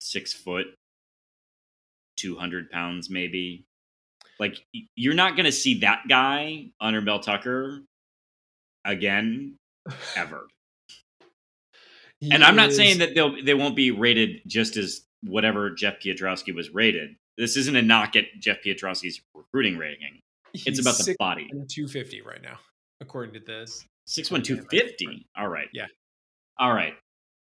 six foot, two hundred pounds maybe. Like you're not going to see that guy under Mel Tucker again [LAUGHS] ever. and I'm not saying that they'll they won't be rated just as whatever Jeff Pietrowski was rated. This isn't a knock at Jeff Pietrowski's recruiting rating. He's it's about the body. 250 right now, according to this. Six one two fifty. All right. Yeah. All right.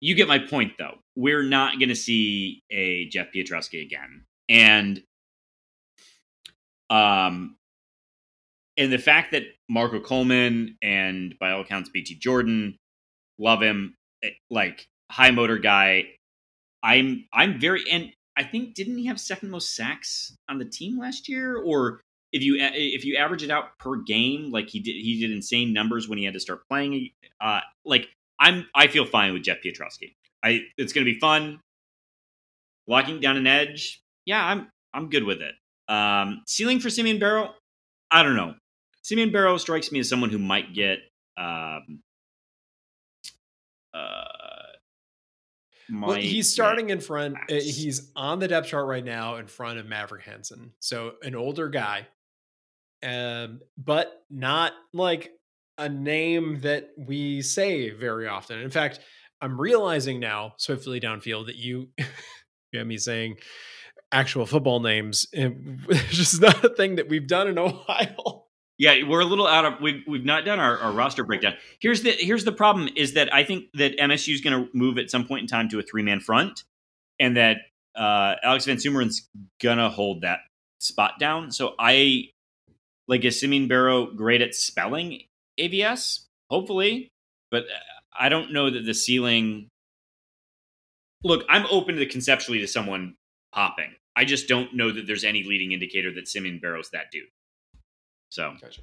You get my point, though. We're not going to see a Jeff Pietrowski again, and um, and the fact that Marco Coleman and by all accounts BT Jordan love him, eh, like high motor guy. I'm I'm very and I think didn't he have second most sacks on the team last year, or if you if you average it out per game, like he did, he did insane numbers when he had to start playing. Uh, like I'm, I feel fine with Jeff Pietrowski. I it's going to be fun. Locking down an edge, yeah, I'm I'm good with it. Um, ceiling for Simeon Barrow, I don't know. Simeon Barrow strikes me as someone who might get um, uh, well, he's starting in front. Uh, he's on the depth chart right now in front of Maverick Hansen. So an older guy um, but not like a name that we say very often. In fact, I'm realizing now, swiftly downfield, that you, [LAUGHS] you have me saying actual football names. It's [LAUGHS] just not a thing that we've done in a [LAUGHS] while. Yeah, we're a little out of we've we've not done our, our roster breakdown. Here's the here's the problem is that I think that MSU is going to move at some point in time to a three man front, and that uh, Alex Van Sumeren's gonna hold that spot down. So I like is Simeon Barrow great at spelling AVS? Hopefully, but I don't know that the ceiling. Look, I'm open to conceptually to someone popping. I just don't know that there's any leading indicator that Simeon Barrow's that dude. So. Gotcha.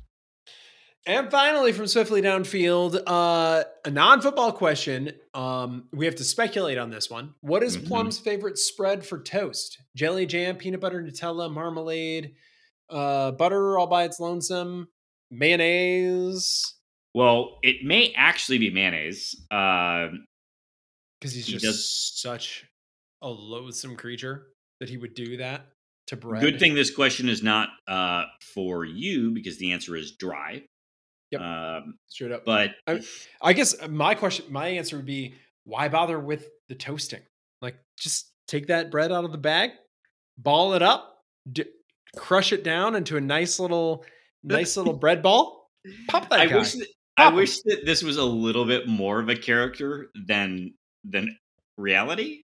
And finally, from Swiftly Downfield, uh, a non football question. Um, we have to speculate on this one. What is mm-hmm. Plum's favorite spread for toast? Jelly jam, peanut butter, Nutella, marmalade, uh, butter all by its lonesome, mayonnaise. Well, it may actually be mayonnaise. Because uh, he's he just does... such a loathsome creature that he would do that to bread. Good thing this question is not uh, for you because the answer is dry. Yep. Um, Straight up. But I, I guess my question, my answer would be why bother with the toasting? Like, just take that bread out of the bag, ball it up, crush it down into a nice little, [LAUGHS] nice little bread ball. Pop that I guy. Wish that, I wish that this was a little bit more of a character than than reality.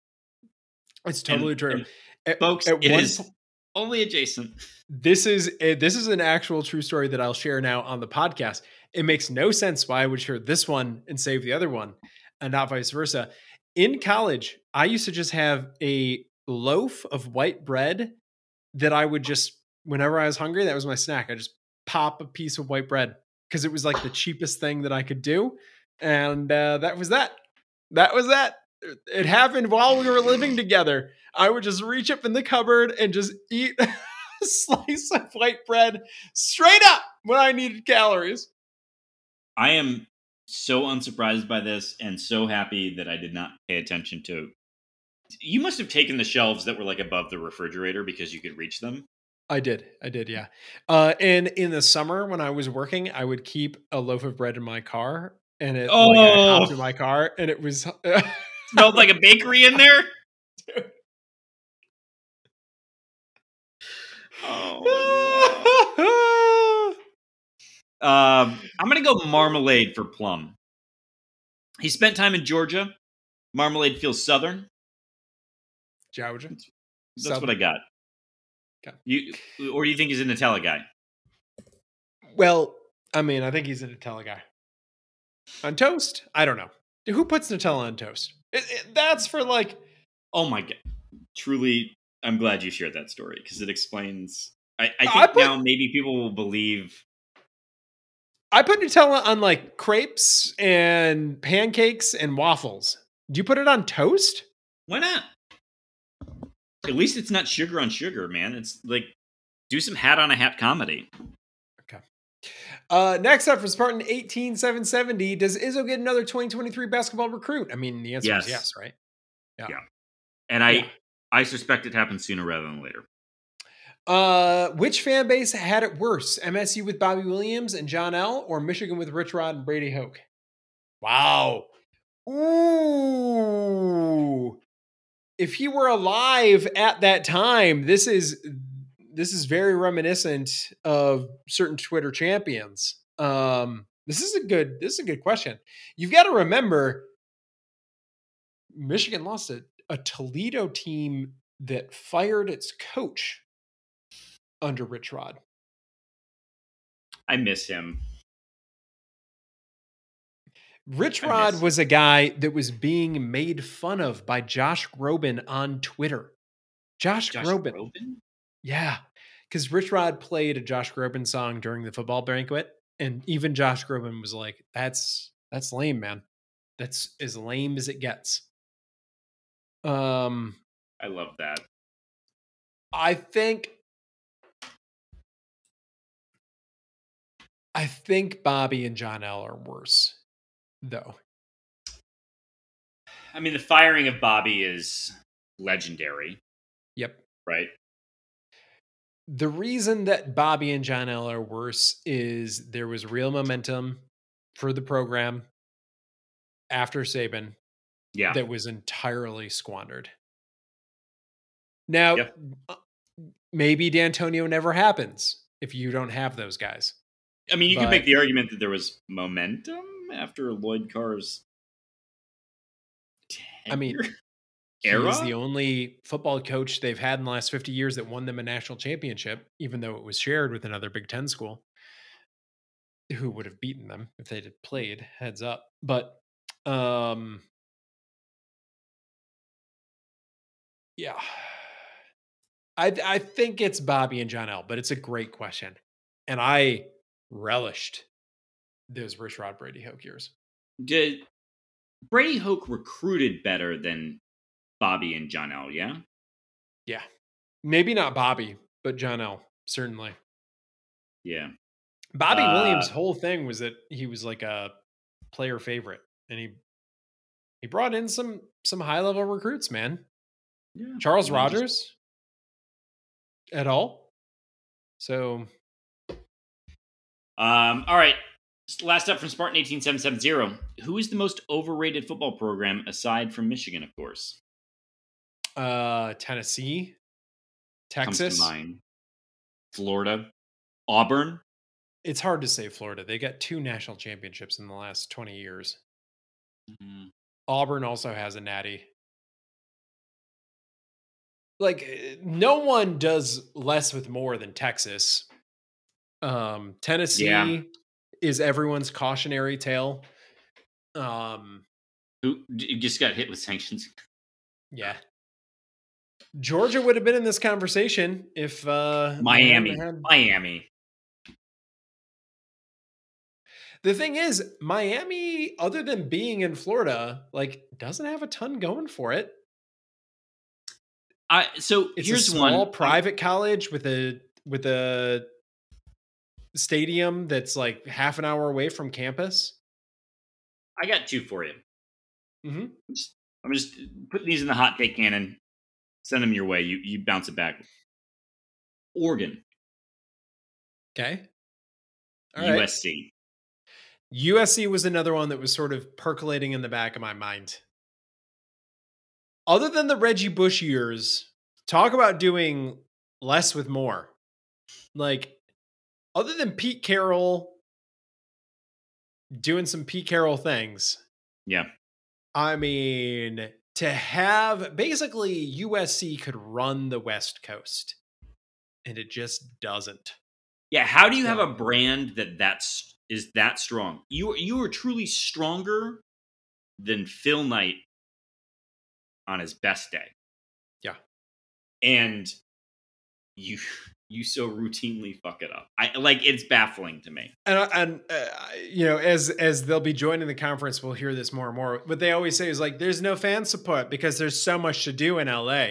It's totally and, true. And at, folks, at it is only adjacent. This is a, this is an actual true story that I'll share now on the podcast. It makes no sense why I would share this one and save the other one, and not vice versa. In college, I used to just have a loaf of white bread that I would just, whenever I was hungry, that was my snack. I just pop a piece of white bread because it was like the cheapest thing that I could do, and uh, that was that. That was that. It happened while we were living together. I would just reach up in the cupboard and just eat [LAUGHS] a slice of white bread straight up when I needed calories. I am so unsurprised by this and so happy that I did not pay attention to. You must have taken the shelves that were like above the refrigerator because you could reach them. I did. I did, yeah. Uh, and in the summer when I was working, I would keep a loaf of bread in my car and it oh. like, in my car and it was [LAUGHS] smelled like a bakery in there. Oh. [LAUGHS] um, I'm gonna go marmalade for Plum. He spent time in Georgia. Marmalade feels southern. Georgia. That's, that's what I got. Okay. You or do you think he's a Nutella guy? Well, I mean, I think he's a Nutella guy. On toast? I don't know. Who puts Nutella on toast? It, it, that's for like. Oh my god! Truly, I'm glad you shared that story because it explains. I, I think I put, now maybe people will believe. I put Nutella on like crepes and pancakes and waffles. Do you put it on toast? Why not? At least it's not sugar on sugar, man. It's like do some hat on a hat comedy. Okay. Uh, next up for Spartan 18770, does Izzo get another 2023 basketball recruit? I mean, the answer yes. is yes, right? Yeah. yeah. And I yeah. I suspect it happens sooner rather than later. Uh, which fan base had it worse? MSU with Bobby Williams and John L, or Michigan with Rich Rod and Brady Hoke? Wow. Ooh. If he were alive at that time, this is this is very reminiscent of certain Twitter champions. Um, this is a good this is a good question. You've got to remember Michigan lost a, a Toledo team that fired its coach under Rich Rod. I miss him. Rich Rod was a guy that was being made fun of by Josh Groban on Twitter. Josh, Josh Groban. Groban? Yeah. Because Rich Rod played a Josh Groban song during the football banquet. And even Josh Groban was like, that's that's lame, man. That's as lame as it gets. Um I love that. I think I think Bobby and John L are worse, though. I mean, the firing of Bobby is legendary. Yep. Right. The reason that Bobby and John L are worse is there was real momentum for the program after Saban. Yeah. That was entirely squandered. Now, yep. Uh, maybe Dantonio never happens if you don't have those guys. I mean, you but, could make the argument that there was momentum after Lloyd Carr's. I mean, era? He's the only football coach they've had in the last 50 years that won them a national championship, even though it was shared with another Big Ten school who would have beaten them if they'd played heads up. But um yeah. I I think it's Bobby and John L, but it's a great question. And I relished those Rich Rod Brady Hoke years. Did Brady Hoke recruited better than Bobby and John L, yeah? Yeah. Maybe not Bobby, but John L, certainly. Yeah. Bobby uh, Williams' whole thing was that he was like a player favorite and he he brought in some some high level recruits, man. Yeah. Charles Rogers at all. So um all right. Last up from Spartan 18770. Who is the most overrated football program aside from Michigan, of course? Uh, Tennessee, Texas, Florida, Auburn. It's hard to say Florida. They got two national championships in the last 20 years. Mm-hmm. Auburn also has a natty. Like eh, no one does less with more than Texas. Um, Tennessee yeah. Is everyone's cautionary tale. Um, who just got hit with sanctions? Yeah, Georgia would have been in this conversation if uh, Miami. Had... Miami. The thing is, Miami, other than being in Florida, like doesn't have a ton going for it. I so it's here's a small one private college with a with a stadium that's like half an hour away from campus. I got two for you. Mm-hmm. I'm, just, I'm just putting these in the hot take cannon send them your way. You you bounce it back. Oregon. Okay. All USC. Right. USC was another one that was sort of percolating in the back of my mind. Other than the Reggie Bush years, talk about doing less with more. Like, other than Pete Carroll doing some Pete Carroll things. Yeah. I mean, to have basically USC could run the West Coast, and it just doesn't. Yeah, how do you have a brand that that's is that strong? You you are truly stronger than Phil Knight on his best day. Yeah, and you you so routinely fuck it up. I like it's baffling to me. And and uh, you know, as as they'll be joining the conference, we'll hear this more and more. What they always say is like, "There's no fan support because there's so much to do in LA."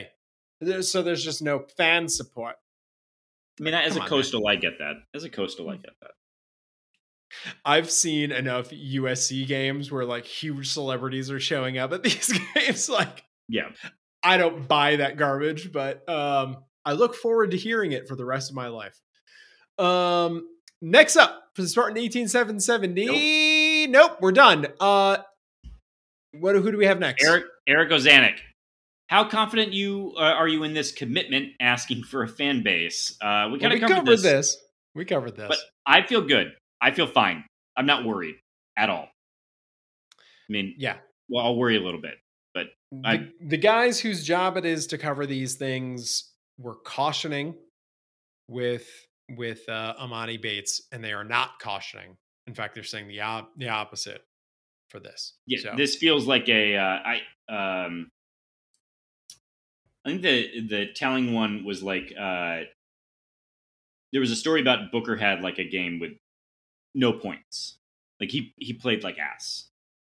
so there's just no fan support. I mean, as Come a coastal, I get that. As a coastal, I get that. I've seen enough USC games where like huge celebrities are showing up at [LAUGHS] these games. Like, yeah, I don't buy that garbage, but um, I look forward to hearing it for the rest of my life. Um, next up for the Spartan 18770. Nope. nope, we're done. Uh, what who do we have next? Eric Eric Ozanek. How confident you uh, are you in this commitment asking for a fan base? Uh, we kind of well, covered, covered this. this. We covered this. But I feel good. I feel fine. I'm not worried at all. I mean, yeah. Well, I'll worry a little bit, but the, I, the guys whose job it is to cover these things were cautioning with with uh, Emoni Bates, and they are not cautioning. In fact, they're saying the op- the opposite for this. Yeah, so. this feels like a uh, I um I think the the telling one was like uh there was a story about Booker had like a game with no points. Like he he played like ass.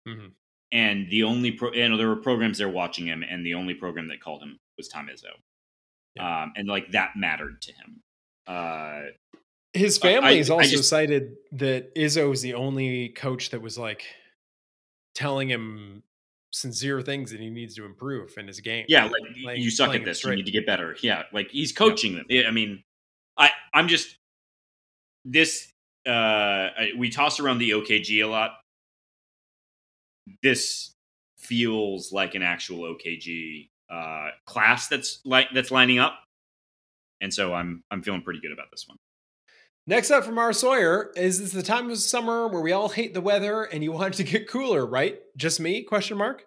Mm-hmm. And the only pro, you know, there were programs there watching him, and the only program that called him was Tom Izzo yeah. um, and like that mattered to him. Uh, His family has also just, cited that Izzo is the only coach that was like telling him sincere things that he needs to improve in his game. Yeah, like playing, you suck at this. You need to get better. Yeah, like he's coaching yeah. them. I mean, I I'm just this. Uh, we toss around the OKG a lot. This feels like an actual OKG uh, class that's like that's lining up, and so I'm I'm feeling pretty good about this one. Next up from our Sawyer is this the time of summer where we all hate the weather and you want it to get cooler, right? Just me? Question mark.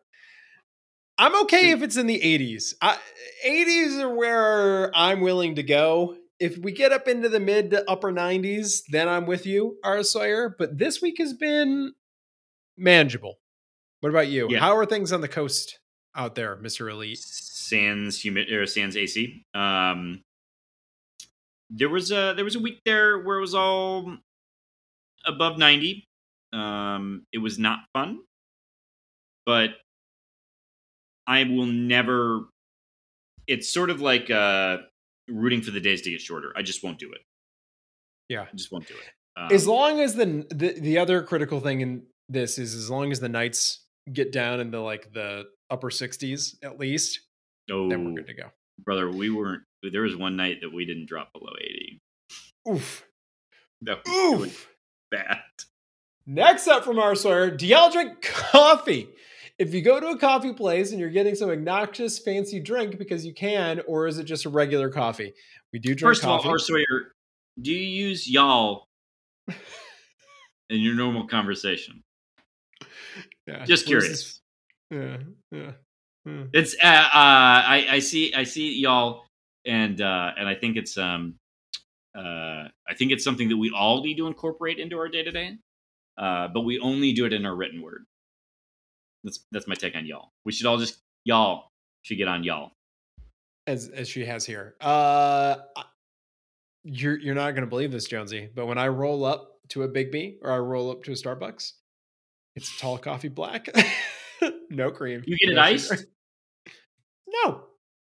I'm okay if it's in the 80s. I, 80s are where I'm willing to go. If we get up into the mid to upper 90s, then I'm with you, R. Sawyer. But this week has been manageable. What about you? Yeah. How are things on the coast out there, Mr. Elite? Sans humid or sans AC. Um, there was a there was a week there where it was all above 90 um it was not fun but i will never it's sort of like uh rooting for the days to get shorter i just won't do it yeah i just won't do it um, as long as the, the the other critical thing in this is as long as the nights get down into like the upper 60s at least oh, then we're good to go brother we weren't there was one night that we didn't drop below 80. Oof. That was Oof. Bad. Next up from our Sawyer, do y'all drink coffee? If you go to a coffee place and you're getting some obnoxious fancy drink because you can, or is it just a regular coffee? We do drink First coffee. of all, Sawyer, do you use y'all [LAUGHS] in your normal conversation? Yeah. Just curious. Yeah, yeah. It's uh, uh, I I see I see y'all and uh, and I think it's um uh, I think it's something that we all need to incorporate into our day to day, but we only do it in our written word. That's that's my take on y'all. We should all just y'all should get on y'all. As as she has here. Uh, you're you're not gonna believe this, Jonesy, but when I roll up to a Biggby or I roll up to a Starbucks, it's tall coffee black, [LAUGHS] [LAUGHS] no cream. You get it iced? No,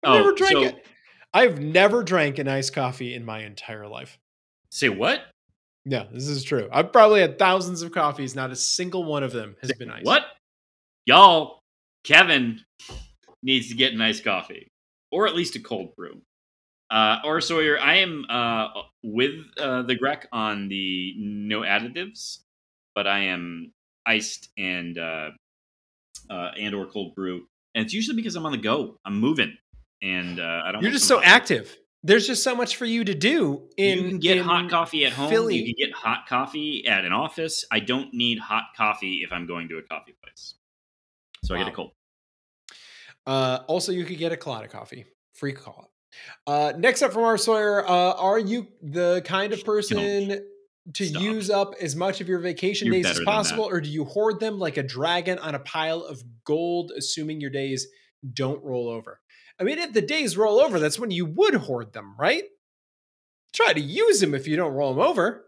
I oh, never drank so, it. I've never drank an iced coffee in my entire life. Say what? Yeah, this is true. I've probably had thousands of coffees. Not a single one of them has Say been iced. What? Y'all, Kevin needs to get an iced coffee or at least a cold brew. Uh, or Sawyer, I am uh, with uh, the Grec on the no additives, but I am iced and uh, and or cold brew, and it's usually because I'm on the go. I'm moving and uh, I don't. You're just so active. There's just so much for you to do. In you can get hot coffee at home. Philly. You can get hot coffee at an office. I don't need hot coffee if I'm going to a coffee place. So wow. I get a cold. Uh, also, you could get a Colada coffee. Free call. Uh, next up from our Sawyer, uh, are you the kind of person to stop. use up as much of your vacation You're days as possible, or do you hoard them like a dragon on a pile of gold, assuming your days don't roll over? I mean, if the days roll over, that's when you would hoard them, right? Try to use them if you don't roll them over.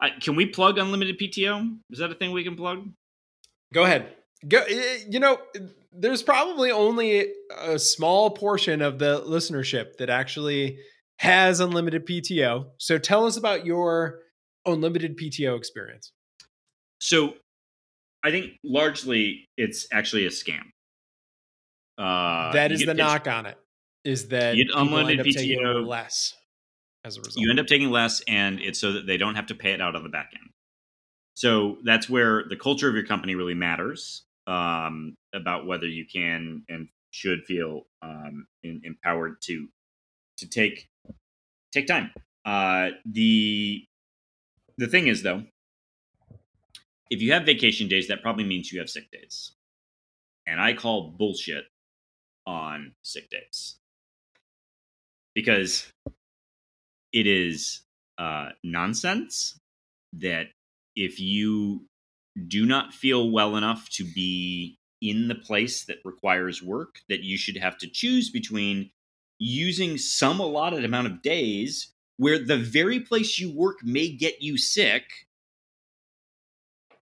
I, can we plug unlimited PTO? Is that a thing we can plug? Go ahead. Go. You know, there's probably only a small portion of the listenership that actually has unlimited PTO. So tell us about your unlimited PTO experience. So I think largely it's actually a scam. Uh, that is the knock on it. Is that you unlimited PTO less as a result. You end up taking less, and it's so that they don't have to pay it out on the back end. So that's where the culture of your company really matters um, about whether you can and should feel um, in, empowered to to take take time. Uh, the the thing is though, if you have vacation days, that probably means you have sick days, and I call bullshit on sick days because it is uh, nonsense that if you do not feel well enough to be in the place that requires work, that you should have to choose between using some allotted amount of days where the very place you work may get you sick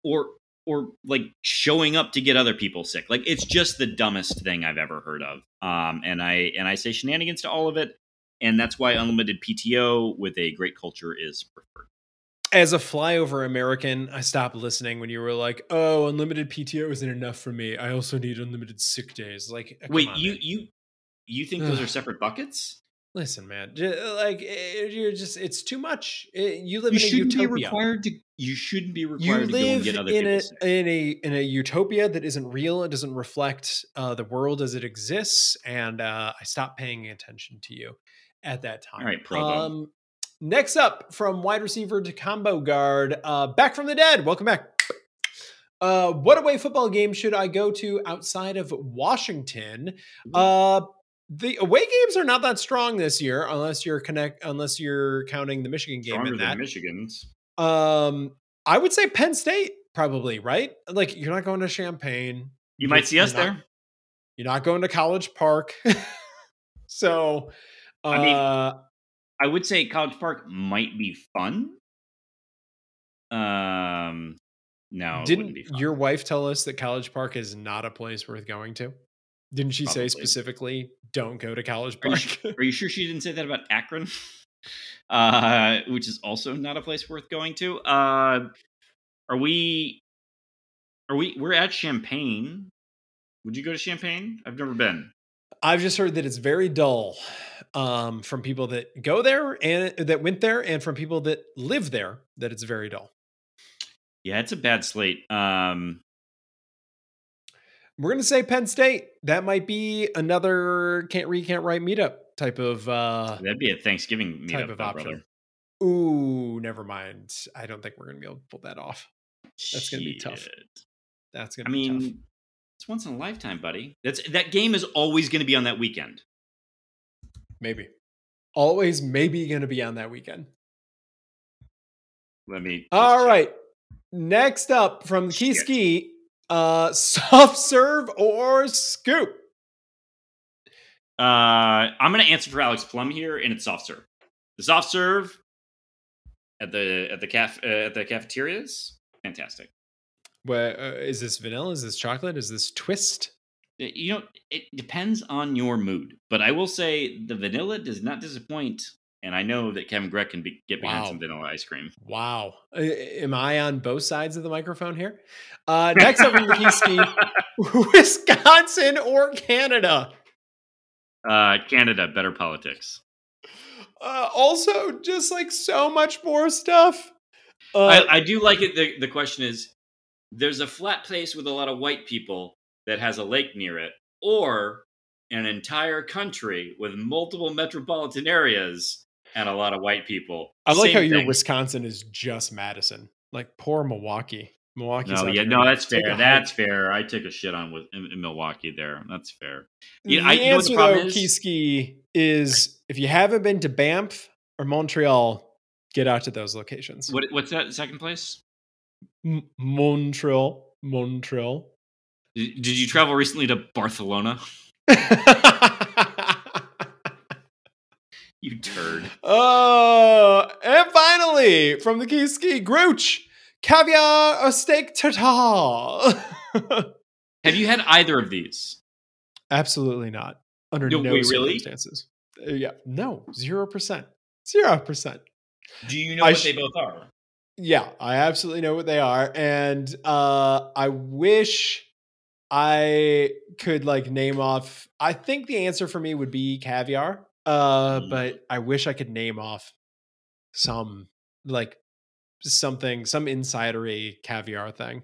or or like showing up to get other people sick. Like it's just the dumbest thing I've ever heard of. Um, and I and I say shenanigans to all of it, and that's why unlimited PTO with a great culture is preferred. As a flyover American, I stopped listening when you were like, "Oh, unlimited PTO isn't enough for me. I also need unlimited sick days." Like, wait, on, you man. you you think those are separate buckets? Listen, man, like eh, you're just—it's too much. Eh, you live you in a shouldn't utopia. Be required to, you shouldn't be required you live to go and get other in a, sick. in a in a utopia that isn't real. It doesn't reflect uh, the world as it exists, and uh, I stopped paying attention to you. at that time. All right, Provo. Um, next up, from wide receiver to combo guard, uh, back from the dead. Welcome back. Uh, what away football game should I go to outside of Washington? Uh, the away games are not that strong this year, unless you're connect, unless you're counting the Michigan game Stronger in that. Michigan's. Um, I would say Penn State probably, right? Like you're not going to Champaign. You might see us not, there. You're not going to College Park. [LAUGHS] so, uh, I mean, uh, I would say College Park might be fun. Um, no, didn't your wife tell us that College Park is not a place worth going to? Didn't she Probably. say specifically, "Don't go to College Park"? Are you, sure, are you sure she didn't say that about Akron? [LAUGHS] Uh, which is also not a place worth going to. Uh, are we? Are we? We're at Champaign. Would you go to Champaign? I've never been. I've just heard that it's very dull um, from people that go there and that went there, and from people that live there that it's very dull. Yeah, it's a bad slate. Um, We're gonna say Penn State. That might be another can't read, can't write meetup type of. uh That'd be a Thanksgiving meetup, type of though, option. Brother. Ooh, never mind. I don't think we're gonna be able to pull that off. That's gonna be tough. That's gonna. I mean, tough. it's once in a lifetime, buddy. That's that game is always gonna be on that weekend. Maybe, always maybe gonna be on that weekend. Let me. All check. right. Next up from the Key Ski, uh, [LAUGHS] soft serve or scoop. Uh, I'm gonna answer for Alex Plum here, and it's soft serve. The soft serve at the at the caf uh, at the cafeterias. Fantastic. Where uh, is this vanilla? Is this chocolate? Is this twist? You know, it depends on your mood, but I will say the vanilla does not disappoint. And I know that Kevin Gregg can be, get behind wow. some vanilla ice cream. Wow. Am I on both sides of the microphone here? Uh, next up in [LAUGHS] Wisconsin or Canada? Uh, Canada, better politics. Uh, also, just like so much more stuff. Uh, I, I do like it. The, the question is there's a flat place with a lot of white people that has a lake near it, or an entire country with multiple metropolitan areas and a lot of white people. I like Same how thing. your Wisconsin is just Madison. Like poor Milwaukee. Milwaukee's no, yeah, no, that's fair. That's hike. fair. I took a shit on with in, in Milwaukee there. That's fair. Yeah, the I, answer though, Kiski, is if you haven't been to Banff or Montreal, get out to those locations. What, what's that second place? M- Montreal. Montreal. Did, did you travel recently to Barcelona? [LAUGHS] you turd. Oh, and finally, from the Key Ski, Grooch caviar or steak tartare. [LAUGHS] Have you had either of these? Absolutely not. Under no, no wait, circumstances. Really? Uh, yeah, no, zero percent, zero percent. Do you know I what sh- they both are? Yeah, I absolutely know what they are, and uh, I wish I could like name off. I think the answer for me would be caviar, uh, mm. but I wish I could name off some like something, some insidery caviar thing.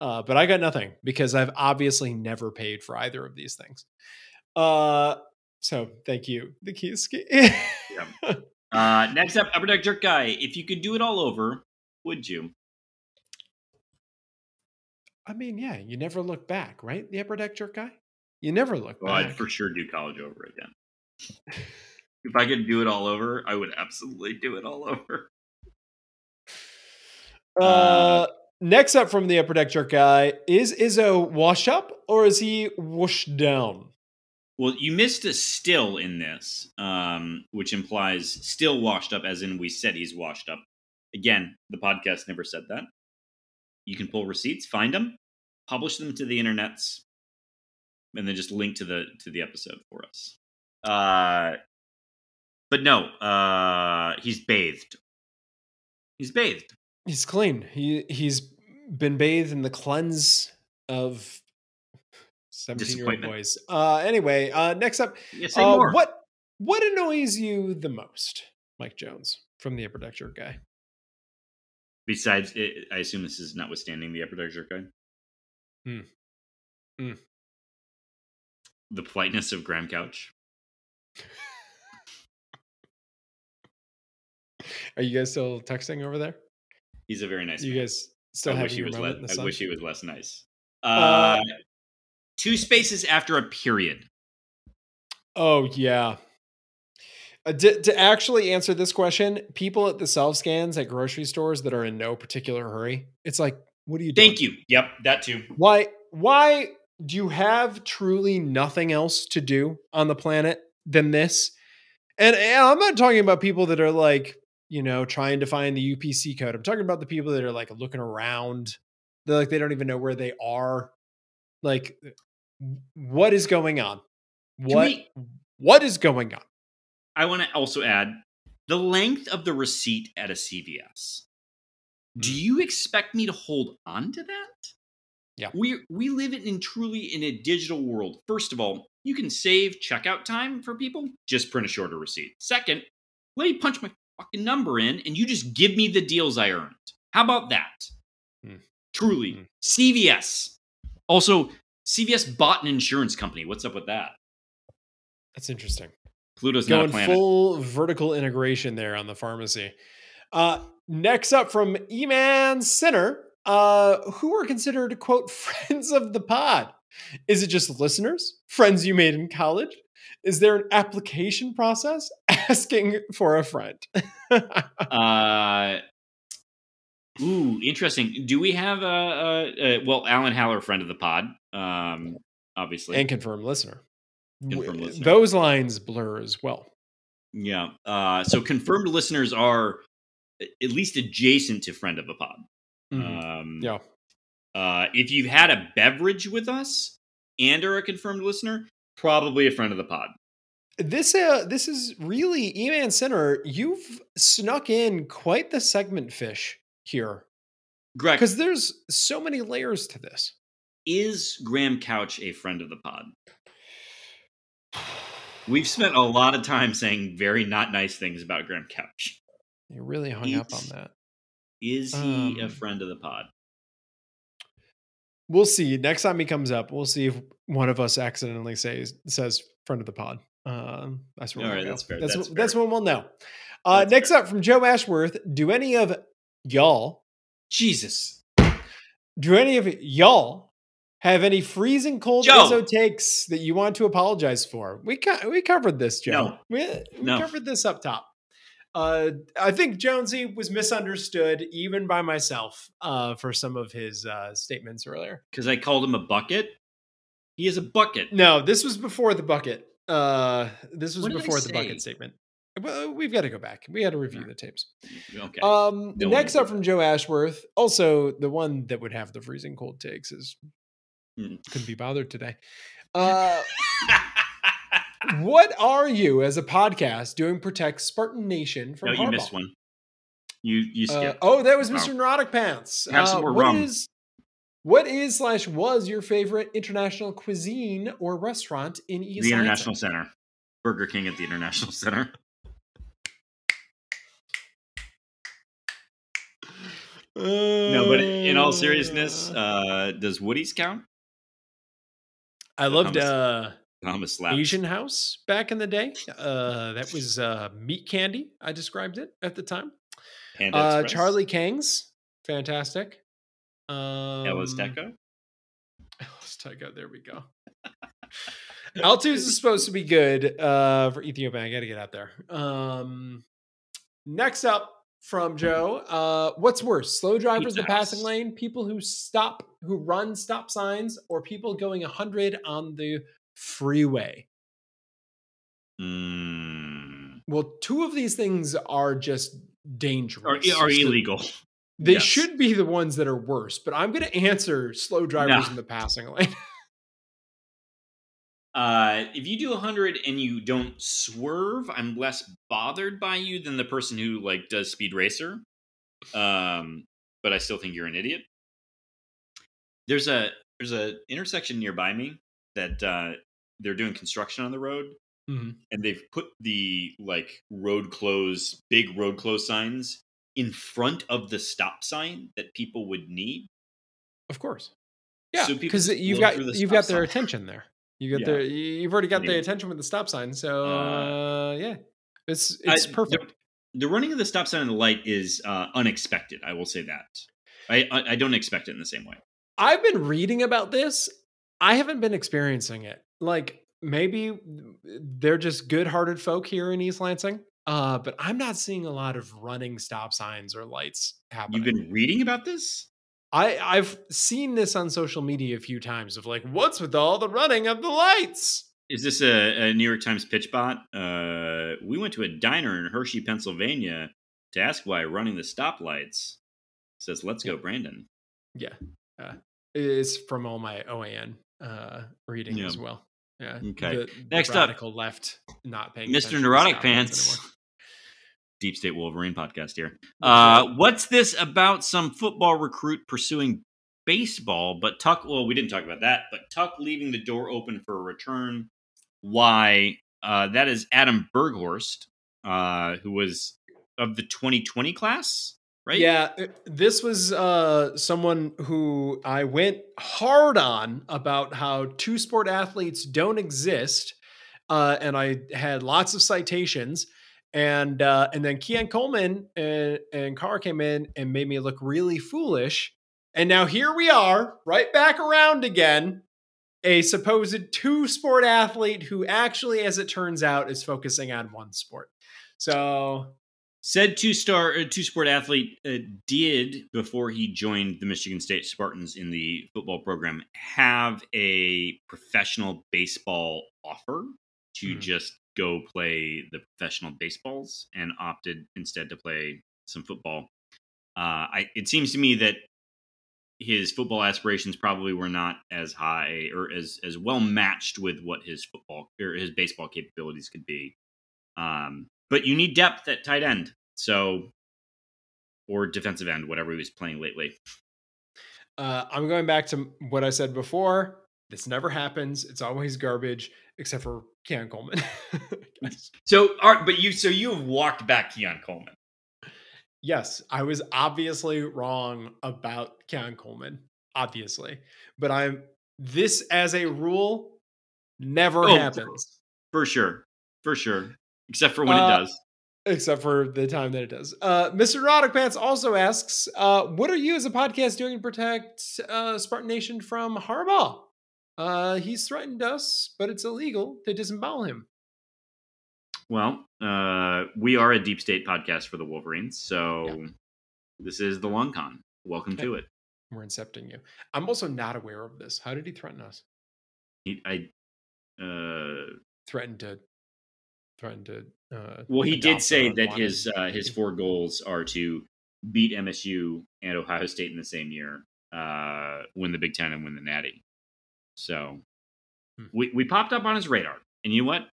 Uh, but I got nothing because I've obviously never paid for either of these things. Uh, so thank you, the Kioski. yeah. [LAUGHS] uh, next up, Upper Deck Jerk Guy. If you could do it all over, would you? I mean, yeah, you never look back, right? The Upper Deck Jerk Guy. You never look well, back. I'd for sure do college over again. If I could do it all over, I would absolutely do it all over. Uh, uh, next up from the upper deck jerk guy is Izzo wash up or is he washed down? Well, you missed a still in this, um, which implies still washed up, as in we said he's washed up. Again, the podcast never said that. You can pull receipts, find them, publish them to the internets, and then just link to the to the episode for us. Uh, but no, uh, he's bathed. He's bathed. He's clean. He he's been bathed in the cleanse of 17 year old boys. Uh anyway, uh next up yeah, uh, what what annoys you the most, Mike Jones, from the upper deck jerk guy? Besides it, I assume this is notwithstanding the upper deck jerk guy. Hmm. Hmm. The politeness of Graham Couch. Are you guys still texting over there? He's a very nice. You man. guys still I have wish he was moment less. in the I wish he was less nice. Uh, Uh, two spaces after a period. Oh yeah. Uh, to, to actually answer this question, people at the self scans at grocery stores that are in no particular hurry, it's like, what are you doing? Thank you. Yep, that too. Why? Why do you have truly nothing else to do on the planet than this? And, and I'm not talking about people that are like, you know, trying to find the UPC code. I'm talking about the people that are like looking around. They're like they don't even know where they are. Like, what is going on? What we- what is going on? I want to also add the length of the receipt at a CVS. Do Mm. you expect me to hold on to that? Yeah. We we live in truly in a digital world. First of all, you can save checkout time for people. Just print a shorter receipt. Second, let me punch my fucking number in, and you just give me the deals I earned. How about that? Hmm. Truly, Hmm. CVS. Also, CVS bought an insurance company. What's up with that? That's interesting. Pluto's Going full vertical integration there on the pharmacy. Uh, next up from Eman Sinner, uh, who are considered quote [LAUGHS] friends of the pod. Is it just listeners, friends you made in college? Is there an application process? [LAUGHS] Asking for a friend. [LAUGHS] Uh, ooh, interesting. Do we have a, a, a well, Alan Haller, friend of the pod, um, obviously. and confirmed listener. Confirmed listener. Those lines blur as well. yeah. Uh, so confirmed listeners are at least adjacent to friend of the pod. Mhm. Um, yeah. Uh, if you've had a beverage with us and are a confirmed listener, probably a friend of the pod. This uh this is really Eman Center. You've snuck in quite the segment fish here. Greg, Because there's so many layers to this. is Graham Couch a friend of the pod? We've spent a lot of time saying very not nice things about Graham Couch. You really hung up on that. Is he a Um, friend of the pod? We'll see. Next time he comes up, we'll see if one of us accidentally says says friend of the pod. Um, that's where All right, that's fair, That's that's wh- that's when we'll know. Uh, next fair. up from Joe Ashworth. Do any of y'all Jesus. do any of y'all have any freezing cold Joe. Izzo takes that you want to apologize for? We co- we covered this, Joe. No. We, we No. covered this up top. Uh, I think Jonesy was misunderstood even by myself uh, for some of his uh, statements earlier. Because I called him a bucket. He is a bucket. No, this was before the bucket. Uh, this was What did I before the bucket statement. Well, we've got to go back. We had to review the tapes. Okay. Um, No next up from Joe Ashworth, also the one that would have the freezing cold takes is Mm. couldn't be bothered today. [LAUGHS] Uh, what are you as a podcast doing? Protect Spartan Nation from no, you Harbaugh? missed one. You you Uh, skipped. oh, that was Wow. Mr. Neurotic Pants. Have some Uh, more what rum. is- what is slash was your favorite international cuisine or restaurant in East the Lansing? International Center. Burger King at the International [LAUGHS] Center. No, but in all seriousness, uh, does Woody's count? I loved uh, Thomas slaps. Asian House back in the day. Uh, that was uh, meat candy. I described it at the time. Uh, Charlie Kang's fantastic. Um, El Azteco. Ella's [LAUGHS] Teco, There we go. Altus is supposed to be good uh, for Ethiopia. I got to get out there. Um, next up from Joe, uh, what's worse, slow drivers in the passing lane, people who stop, who run stop signs, or people going 100 on the freeway? Mm. Well, two of these things are just dangerous. are So illegal. They Yes. should be the ones that are worse, but I'm going to answer slow drivers No. in the passing lane. [LAUGHS] Uh, if you do 100 and you don't swerve, I'm less bothered by you than the person who like does Speed Racer. Um, but I still think you're an idiot. There's a there's a intersection nearby me that uh, they're doing construction on the road, Mhm. and they've put the like road close, big road close signs in front of the stop sign that people would need. Of course. Yeah, So because you've got you've got their sign. attention there. You got Yeah. their you've already got their Anyway. attention with the stop sign. So Uh, uh, yeah, it's I- it's the- perfect. the running of the stop sign and the light is uh, unexpected. I will say that. I, I I don't expect it in the same way. I've been reading about this. I haven't been experiencing it. Like maybe they're just good-hearted folk here in East Lansing. Uh, but I'm not seeing a lot of running stop signs or lights happening. You've been reading about this? I I've seen this on social media a few times of like, what's with all the running of the lights? Is this a, a New York Times pitch bot? Uh, we went to a diner in Hershey, Pennsylvania, to ask why running the stoplights. says, "Let's go, Brandon." Yeah, uh, it's from all my OAN uh, reading yeah. as well. Yeah. Okay. The, Next the radical up, left not paying. Mr. Neurotic Pants. [LAUGHS] Deep State Wolverine podcast here. Uh, what's this about some football recruit pursuing baseball? But Tuck, well, we didn't talk about that, but Tuck leaving the door open for a return. Why? Uh, that is Adam Berghorst, uh, who was of the 2020 class right? Yeah, uh, this was uh, someone who I went hard on about how two sport athletes don't exist, uh, and I had lots of citations. And uh, and then Keon Coleman and, and Carr came in and made me look really foolish. And now here we are, right back around again. A supposed two sport athlete who actually, as it turns out, is focusing on one sport. So Said two star uh, two sport athlete uh, did before he joined the Michigan State Spartans in the football program have a professional baseball offer to mm-hmm. just go play the professional baseballs and opted instead to play some football. Uh, I, it seems to me that his football aspirations probably were not as high or as as well matched with what his football or his baseball capabilities could be. Um, but you need depth at tight end. So, or defensive end, whatever he was playing lately. Uh, I'm going back to what I said before. This never happens. It's always garbage, except for Keon Coleman. [LAUGHS] so, Art, but you, so you have walked back Keon Coleman. Yes, I was obviously wrong about Keon Coleman, obviously, but I'm this as a rule never oh, happens for sure, for sure except for when uh, it does. Except for the time that it does. Uh, Mr. Erotic Pants also asks, uh, "What are you as a podcast doing to protect uh, Spartan Nation from Harbaugh? Uh, he's threatened us, but it's illegal to disembowel him." Well, uh, we are a deep state podcast for the Wolverines, so yeah. this is the long con. Welcome okay. to it. We're incepting you. I'm also not aware of this. How did he threaten us? He, I uh, threatened to trying to. Uh, well, he did say that his uh, his four goals are to beat MSU and Ohio State in the same year, uh, win the Big Ten and win the Natty. So hmm. we we popped up on his radar, and you know what,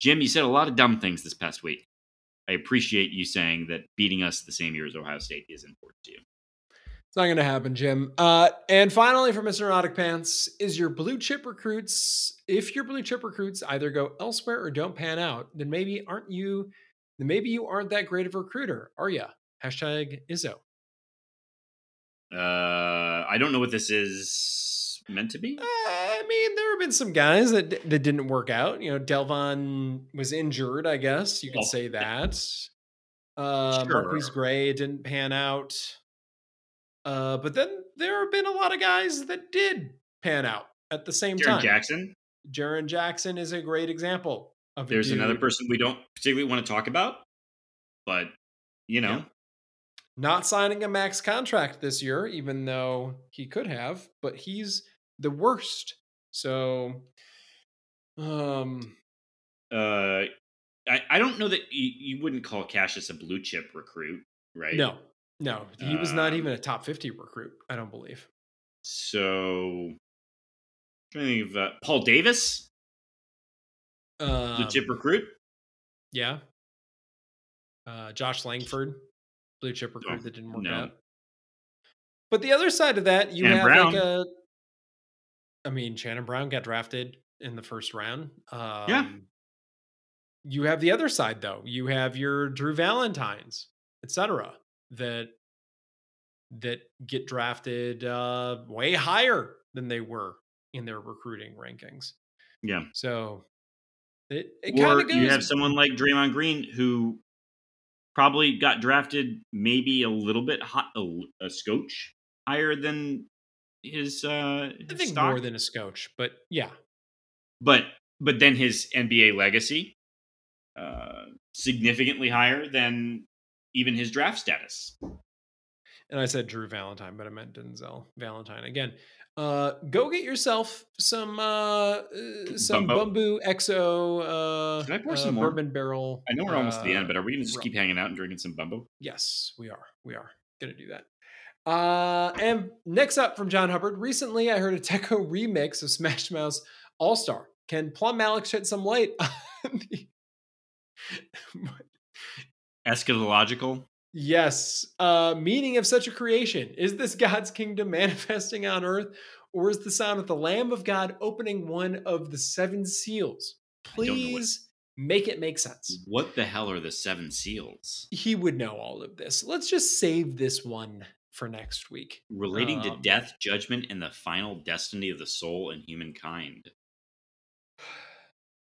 Jim? You said a lot of dumb things this past week. I appreciate you saying that beating us the same year as Ohio State is important to you. It's not going to happen, Jim. Uh, and finally, for Mr. Erotic Pants, is your blue chip recruits, if your blue chip recruits either go elsewhere or don't pan out, then maybe aren't you, then maybe you aren't that great of a recruiter, are you? Hashtag Izzo. Uh, I don't know what this is meant to be. Uh, I mean, there have been some guys that that didn't work out. You know, Delvon was injured. I guess you could oh, say that. Uh, sure. Marquise Gray didn't pan out. Uh, but then there have been a lot of guys that did pan out at the same Jaren time. Jackson. Jaren Jackson is a great example of. There's another person we don't particularly want to talk about, but you know, yeah. not signing a max contract this year, even though he could have, but he's the worst. So, um, uh, I, I don't know that you, you wouldn't call Cassius a blue chip recruit, right? No, no, he was not even um a top 50 recruit, I don't believe. So, trying to think of uh, Paul Davis, um, blue chip recruit. Yeah. Uh, Josh Langford, blue chip recruit oh, that didn't work no. out. But the other side of that, you Shannon have Brown. like a. I mean, Shannon Brown got drafted in the first round. Um, yeah. You have the other side, though. You have your Drew Valentines, etc that that get drafted uh, way higher than they were in their recruiting rankings. Yeah. So it, it or goes... you have someone like Draymond Green who probably got drafted maybe a little bit hot, a, a scotch higher than his. Uh, his I think stock. more than a scotch, but yeah. But but then his NBA legacy, uh, significantly higher than even his draft status. And I said Drew Valentine, but I meant Denzel Valentine again. Uh, go get yourself some uh, some Bumbu, XO uh, Can I pour uh, some more? bourbon barrel. I know we're almost at the end, but are we gonna just rum. keep hanging out and drinking some Bumbu? Yes, we are. We are gonna do that. Uh, and next up from John Hubbard. Recently, I heard a Techo [LAUGHS] remix of Smash Mouth All Star. Can Plum Alex shed some light [LAUGHS] on the eschatological Yes. Uh, meaning of such a creation. Is this [LAUGHS] God's kingdom manifesting on earth, or is the sound of the Lamb of God opening one of the seven seals? Please make it make sense. What the hell are the seven seals? He would know all of this. Let's just save this one for next week. Relating um, to death, judgment, and the final destiny of the soul and humankind. [SIGHS]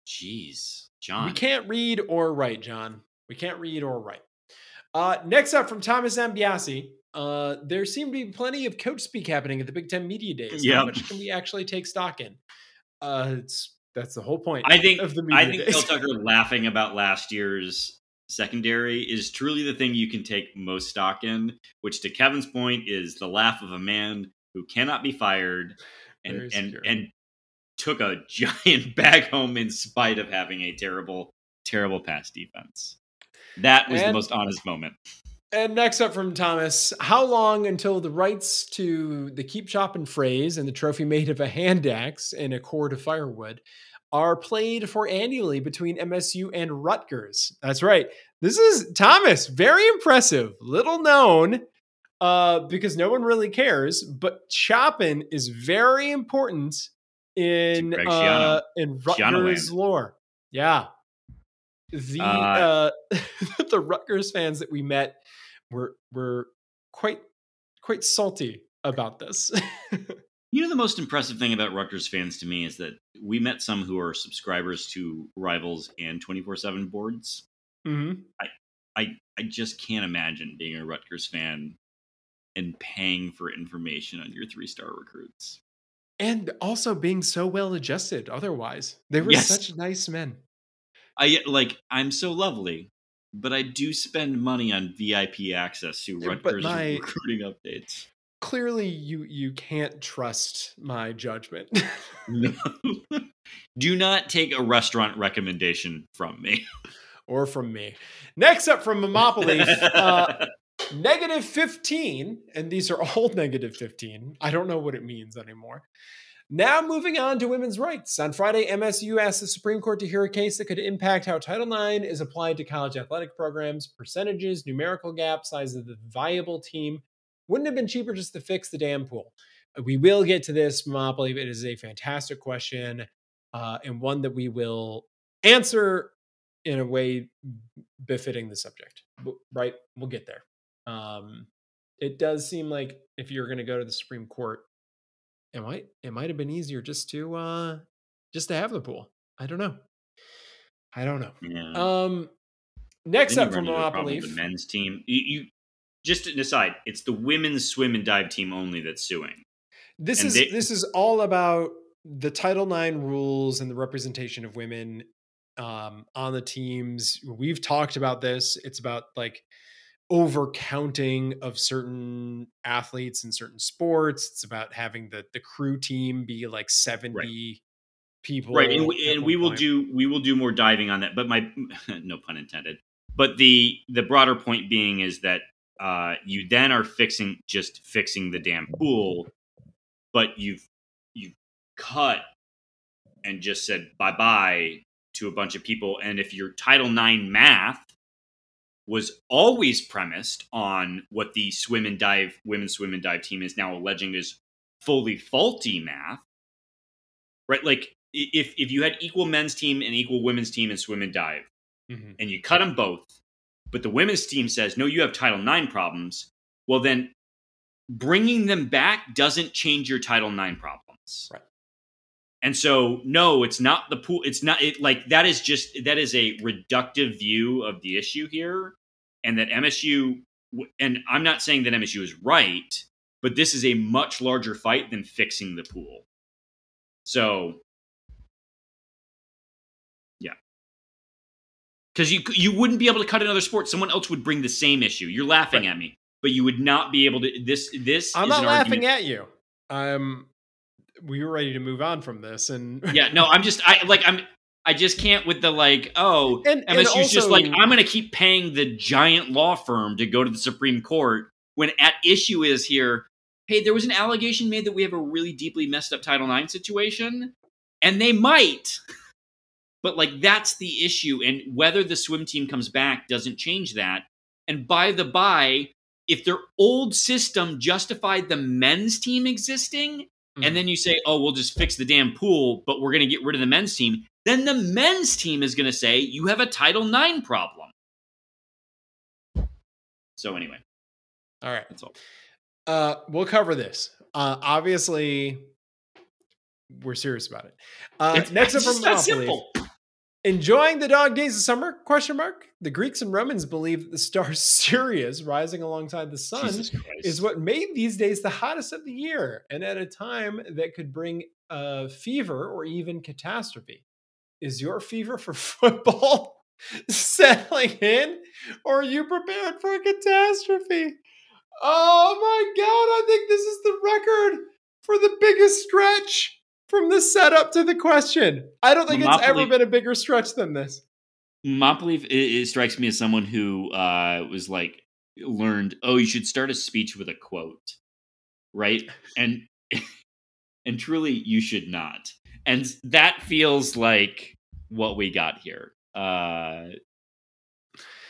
Jeez, John. We can't read or write, John. We can't read or write. Uh, next up from Thomas Ambiasi, uh, there seem to be plenty of coach speak happening at the Big Ten Media Days. Yep. How much can we actually take stock in? Uh, it's that's the whole point. I think of the media I think Phil [LAUGHS] Tucker laughing about last year's secondary is truly the thing you can take most stock in. Which, to Kevin's point, is the laugh of a man who cannot be fired and and and took a [LAUGHS] giant bag home in spite of having a terrible terrible pass defense. That was and, the most honest moment. And next up from Thomas, how long until the rights to the keep chopping phrase and the trophy made of a hand axe and a cord of firewood are played for annually between MSU and Rutgers? That's right. This is Thomas, very impressive, little known uh, because no one really cares, but chopping is very important in uh, in Rutgers lore. Yeah, the uh, uh [LAUGHS] the Rutgers fans that we met were were quite quite salty about this. [LAUGHS] you know the most impressive thing about Rutgers fans to me is that we met some who are subscribers to Rivals and 24/7 boards. Mm-hmm. I I I just can't imagine being a Rutgers fan and paying for information on your three-star recruits. And also being so well adjusted otherwise. They were yes. such nice men. I like I'm so lovely, but I do spend money on VIP access to Rutgers my, [LAUGHS] recruiting updates. Clearly, you you can't trust my judgment. no. [LAUGHS] [LAUGHS] do not take a restaurant recommendation from me or from me. Next up from Momopoly, uh, negative 15, and these are all negative 15. I don't know what it means anymore. Now, moving on to women's rights. On Friday, MSU asked the Supreme Court to hear a case that could impact how Title IX is applied to college athletic programs, percentages, numerical gap, size of the viable team. Wouldn't have been cheaper just to fix the damn pool. We will get to this, Monopoly. It is a fantastic question uh, and one that we will answer in a way befitting the subject. Right? We'll get there. Um, it does seem like if you're going to go to the Supreme Court, it might it might have been easier just to uh just to have the pool. I don't know. I don't know. Yeah. Um next up from Monopoly. The men's team. You, you just an aside, it's the women's swim and dive team only that's suing. This and is they, this is all about the Title IX rules and the representation of women um, on the teams. We've talked about this. It's about like overcounting of certain athletes in certain sports. It's about having the the crew team be like 70 right. people. Right. And, we, and we will do we will do more diving on that. But my [LAUGHS] no pun intended. But the the broader point being is that uh, you then are fixing just fixing the damn pool, but you've you've cut and just said bye bye to a bunch of people. And if your Title IX math was always premised on what the swim and dive women's swim and dive team is now alleging is fully faulty math right? Like if if you had equal men's team and equal women's team in swim and dive mm-hmm. and you cut them both but the women's team says no you have title ix problems well then bringing them back doesn't change your title ix problems. Right. And so no it's not the pool it's not it like that is just that is a reductive view of the issue here and that MSU and I'm not saying that MSU is right, but this is a much larger fight than fixing the pool. So, yeah, because you you wouldn't be able to cut another sport. Someone else would bring the same issue. You're laughing right. at me, but you would not be able to. This this. I'm not laughing argument. at you. I'm. We were ready to move on from this, and yeah, no, I'm just I like I'm I just can't with the like, oh, and, MSU's and also, just like, I'm going to keep paying the giant law firm to go to the Supreme Court when at issue is here, hey, there was an allegation made that we have a really deeply messed up Title IX situation, and they might. [LAUGHS] But like, that's the issue. And whether the swim team comes back doesn't change that. And by the by, if their old system justified the men's team existing, and hmm. then you say, oh, we'll just fix the damn pool, but we're going to get rid of the men's team, then the men's team is going to say you have a Title IX problem. So anyway, all right, that's all. Uh, we'll cover this. Uh, obviously, we're serious about it. Uh, next [LAUGHS] up from Monopoly. Enjoying the dog days of summer? Question mark. The Greeks and Romans believed that the star [LAUGHS] Sirius rising alongside the sun is what made these days the hottest of the year, and at a time that could bring a fever or even catastrophe is your fever for [LAUGHS] football settling in or are you prepared for a catastrophe? Oh my God, I think this is the record for the biggest stretch from the setup to the question. I don't think it's ever been a bigger stretch than this. Monopoly, it, it strikes me as someone who uh, was like, learned, oh, you should start a speech with a quote, right? And [LAUGHS] and truly, you should not and that feels like what we got here. Uh,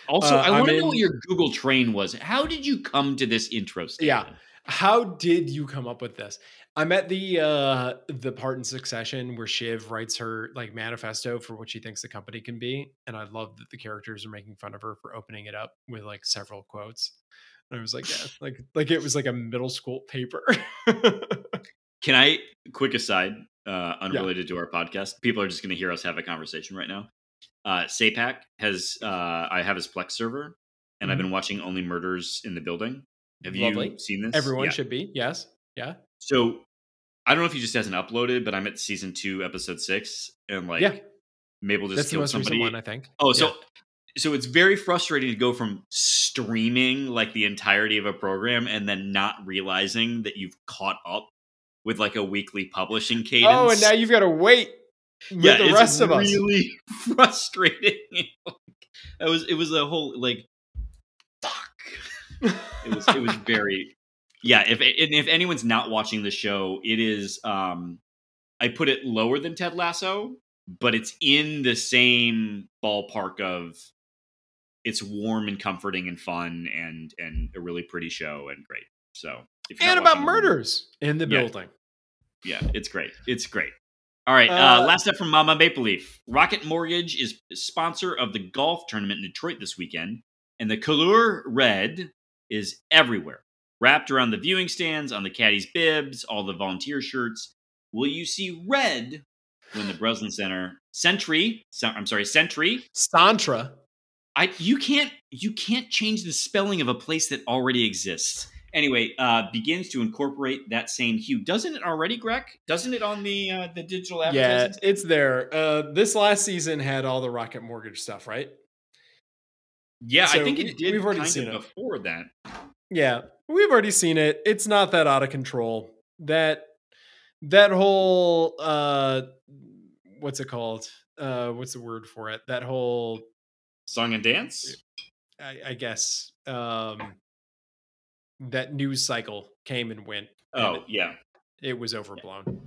also, uh, I want to know what your Google train was. How did you come to this intro statement? Yeah. How did you come up with this? I'm at the uh the part in succession where Shiv writes her like manifesto for what she thinks the company can be. And I love that the characters are making fun of her for opening it up with like several quotes. And I was like, yeah, like like it was like a middle school paper. [LAUGHS] Can I quick aside? Uh, unrelated yeah. to our podcast. People are just going to hear us have a conversation right now. Uh, SAPAC has, uh, I have his Plex server, and mm-hmm. I've been watching Only Murders in the Building. Have Lovely. you seen this? Everyone yeah. should be. Yes. Yeah. So I don't know if he just hasn't uploaded, but I'm at season two, episode six, and like yeah. Mabel just That's killed somebody. One, I think. Oh, so yeah. so it's very frustrating to go from streaming like the entirety of a program and then not realizing that you've caught up with like a weekly publishing cadence. Oh, and now you've got to wait with yeah, the rest of us. Really [LAUGHS] frustrating. [LAUGHS] it was it was a whole like fuck. it was it was [LAUGHS] very yeah. If if anyone's not watching the show, it is. um I put it lower than Ted Lasso, but it's in the same ballpark of it's warm and comforting and fun and and a really pretty show and great. So and about murders in the yeah. building. Yeah, it's great. It's great. All right, uh, uh, last up from Mama Maple Leaf. Rocket Mortgage is sponsor of the golf tournament in Detroit this weekend, and the Couleur Red is everywhere, wrapped around the viewing stands, on the caddies' bibs, all the volunteer shirts. Will you see red when the Breslin Center Sentry? I'm sorry, Sentry Santra. I you can't you can't change the spelling of a place that already exists anyway, uh, begins to incorporate that same hue. Doesn't it already, Greg? Doesn't it on the uh, the digital Yeah, it's there. Uh, this last season had all the Rocket Mortgage stuff, right? Yeah, so I think it did. We've already seen it before that. Yeah, we've already seen it. It's not that out of control. That that whole uh, what's it called? Uh, what's the word for it? That whole song and dance. I, I guess. Um, that news cycle came and went. Oh, and yeah. It was overblown.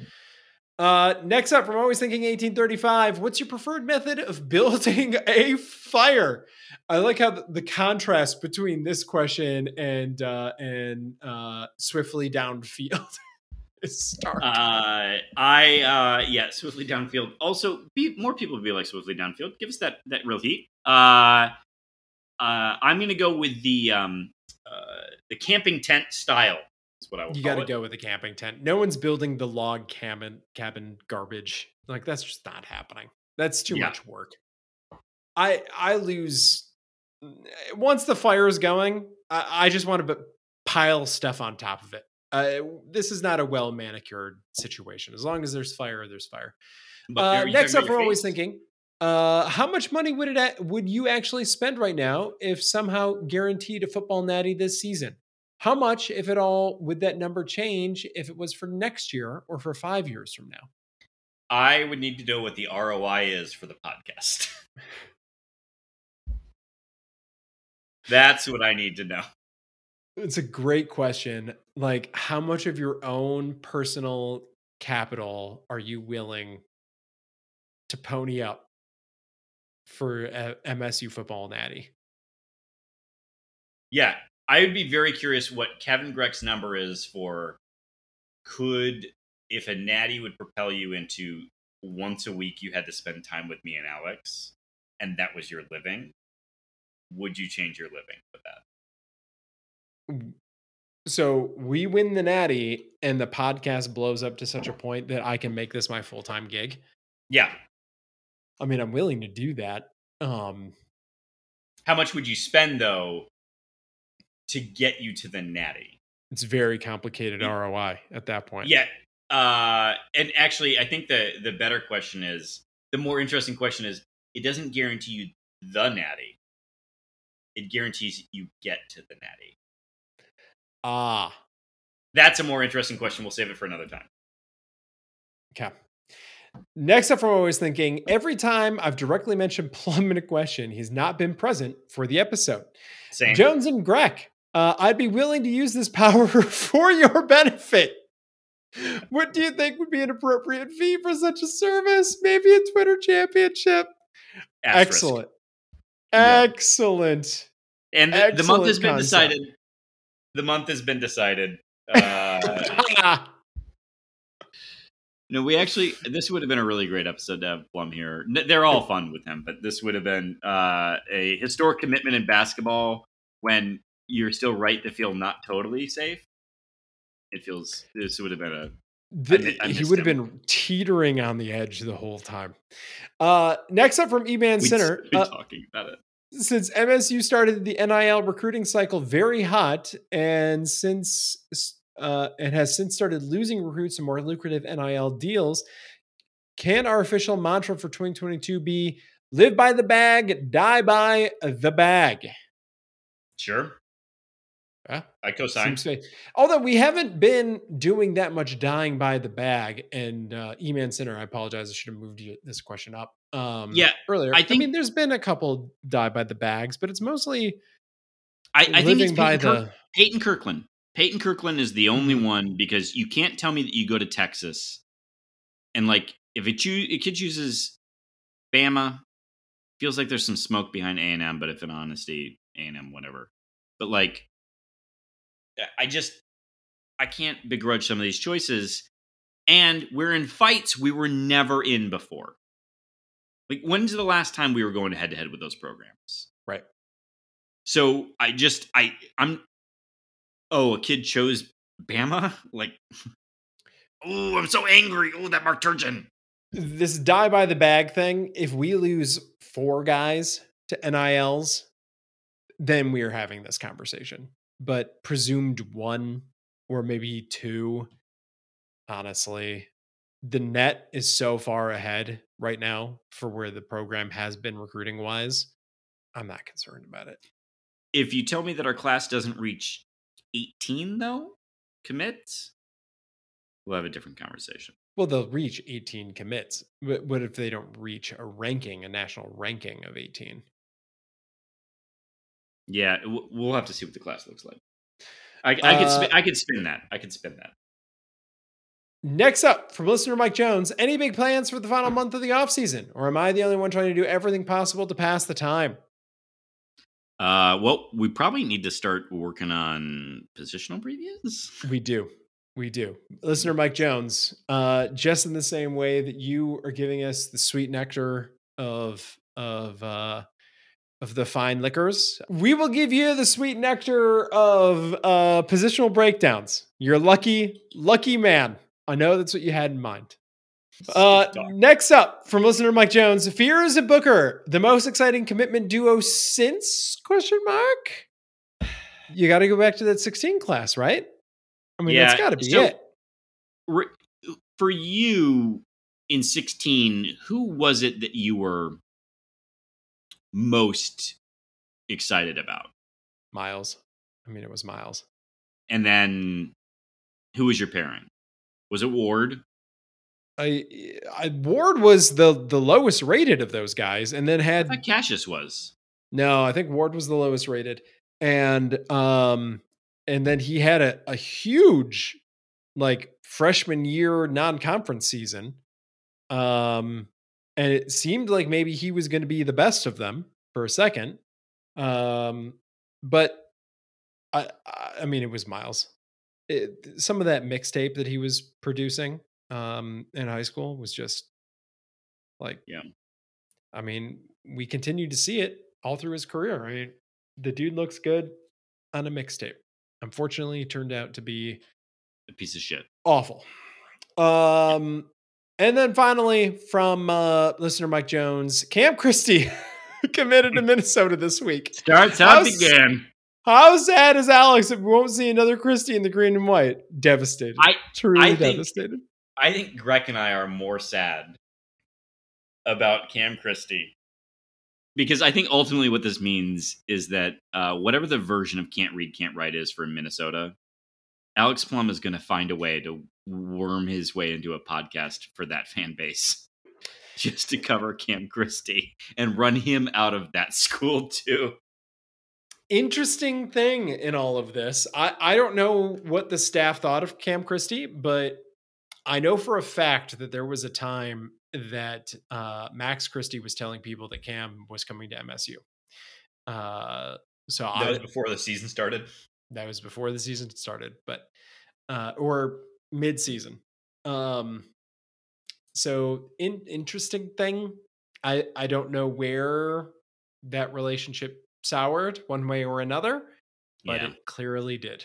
Uh, next up, from always thinking 1835, what's your preferred method of [LAUGHS] building a fire? I like how the, contrast between this question and uh, and uh, swiftly downfield [LAUGHS] is stark. Uh, I uh, yeah, swiftly downfield. Also, be, more people be like swiftly downfield. Give us that that real heat. Uh, uh, I'm gonna go with the um, the camping tent style. Is what I will. You got to go with the camping tent. No one's building the log cabin cabin garbage. Like that's just not happening. That's too yeah. much work. I I lose once the fire is going, I, I just want to pile stuff on top of it. Uh, this is not a well manicured situation. As long as there's fire, there's fire. Uh, next up, we're always thinking, uh, how much money would it would you actually spend right now if somehow guaranteed a football natty this season? How much, if at all, would that number change if it was for next year or for five years from now? I would need to know what the ROI is for the podcast. [LAUGHS] That's what I need to know. It's a great question. Like, how much of your own personal capital are you willing to pony up for uh, a MSU football natty? Yeah, I would be very curious what Kevin Greck's number is for could if a natty would propel you into once a week you had to spend time with me and Alex and that was your living would you change your living for that? So we win the natty and the podcast blows up to such a point that I can make this my full-time gig. Yeah. I mean, I'm willing to do that. Um how much would you spend though to get you to the natty? It's very complicated yeah. ROI at that point. Yeah. Uh and actually I think the the better question is the more interesting question is it doesn't guarantee you the natty it guarantees you get to the natty. Ah. That's a more interesting question. We'll save it for another time. Okay. Next up, I'm always thinking every time I've directly mentioned [LAUGHS] Plum in a question, he's not been present for the episode. Same. Jones and Greg, uh, I'd be willing to use this [LAUGHS] power for your benefit. What do you think would be an appropriate fee for such a service? Maybe a Twitter championship. Asterisk. Excellent. Excellent. And the, the, month has been concept. decided. The month has been decided. [LAUGHS] Uh, know, we actually this would have been a really great episode to have Plum here. They're all fun with him, but this would have been uh, a historic commitment in basketball when you're still right to feel not totally safe. It feels this would have been a the, he would have been teetering on the edge the whole time. Uh, next up from E-Man Center. Uh, talking about it. Since MSU started the NIL recruiting cycle very hot, and since uh, it has since started losing recruits and more lucrative NIL deals, can our official mantra for 2022 be live by the bag, die by the bag? Sure. Yeah, I co-sign. Although we haven't been doing that much dying by the bag, and uh, E-Man Center, I apologize. I should have moved you this question up. Um, yeah, earlier. I think. I mean, there's been a couple die by the bags, but it's mostly. I, I think it's by Peyton the Peyton Kirkland. Peyton Kirkland is the only mm-hmm. one because you can't tell me that you go to Texas, and like if it choo- a kid chooses Bama, feels like there's some smoke behind A and M. But if in honesty, A and M, whatever. But like Uh, I just I can't begrudge some of these choices. And we're in fights we were never in before. Like when's the last time we were going head to head with those programs? Right. So I just I I'm oh, a kid chose Bama? [LAUGHS] Like Oh, I'm so angry. Oh, that Mark Turgeon. This die by the bag thing, if we lose four guys to NILs, then we are having this conversation but presumed one or maybe two. Honestly, the net is so far ahead right now for where the program has been recruiting wise. I'm not concerned about it. If you tell me that our class doesn't reach 18, though, commits, we'll have a different conversation. Well, they'll reach 18 commits. But what if they don't reach a ranking, a national ranking of 18? Yeah, we'll have to see what the class looks like. I, I could spin, uh I could spin that. I could spin that. Next up, from listener Mike Jones, any big plans for the final month of the off season, or am I the only one trying to do everything possible to pass the time? Uh, well, we probably need to start working on positional previews. We do. We do. Listener Mike Jones, uh, just in the same way that you are giving us the sweet nectar of of uh, of the fine liquors. We will give you the sweet nectar of uh, positional breakdowns. You're lucky, lucky man. I know that's what you had in mind. Uh, next up from listener Mike Jones, Fears and Booker, the most exciting commitment duo since question mark. You got to go back to that 16 class, right? I mean, yeah, that's got to be so, it. For you in 16, who was it that you were most excited about? Miles. I mean, it was Miles. And then who was your parent? Was it Ward? I, I Ward was the the lowest rated of those guys, and then had Cassius was. No, I think Ward was the lowest rated, and um, and then he had a a huge like freshman year non conference season, um, and it seemed like maybe he was going to be the best of them for a second, um, but I I mean it was Miles. It, some of that mixtape that he was producing um, in high school was just like, yeah. I mean, we continue to see it all through his career. I mean, the dude looks good on a mixtape. Unfortunately, he turned out to be a piece of shit. Awful. Um, and then finally, from uh, listener Mike Jones, Cam Christie [LAUGHS] committed to Minnesota this week. Starts out again. How sad is Alex if we won't see another Christie in the green and white? Devastated. I truly I think, devastated. I think Greg and I are more sad about Cam Christie because I think ultimately what this means is that uh, whatever the version of can't read, can't write is for Minnesota, Alex Plum is going to find a way to worm his way into a podcast for that fan base [LAUGHS] just to cover Cam Christie and run him out of that [LAUGHS] school too. Interesting thing in all of this. I, I don't know what the staff thought of Cam Christie, but I know for a fact that there was a time that uh, Max Christie was telling people that Cam was coming to MSU. Uh, so that I, was before the season started. That was before the season started, but uh, or mid season. Um, so in interesting thing, I I don't know where that relationship soured one way or another, but yeah. it clearly did.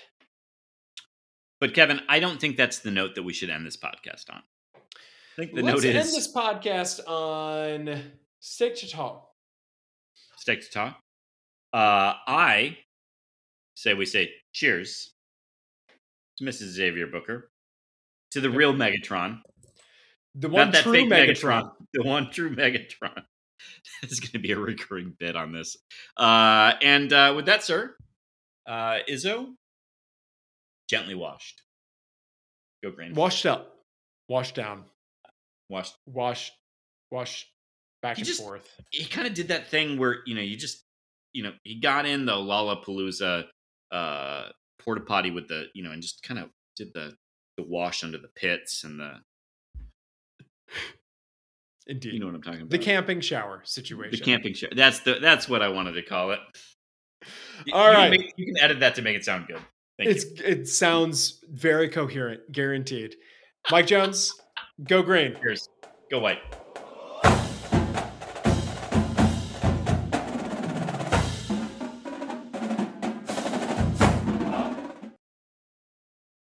But Kevin, I don't think that's the note that we should end this podcast on. I think the Let's note is end this podcast on steak to talk. Steak to talk. Uh, I say we say cheers to Mrs. Xavier Booker, to the real Megatron, the one Not true Megatron. Megatron, [LAUGHS] the one true Megatron. [LAUGHS] This is going to be a recurring bit on this. Uh, and uh, with that, sir, uh, Izzo, gently washed. Go green. Washed up. Washed down. Washed. Wash. Wash back he and just, forth. He kind of did that thing where, you know, you just, you know, he got in the Lollapalooza uh, porta potty with the, you know, and just kind of did the, the wash under the pits and the. Indeed. You know what I'm talking about. The camping shower situation. The camping shower. That's the that's what I wanted to call it. [LAUGHS] All you right. Can make, you can edit that to make it sound good. Thank it's you. it sounds very coherent, guaranteed. Mike Jones, go green. Cheers. Go white.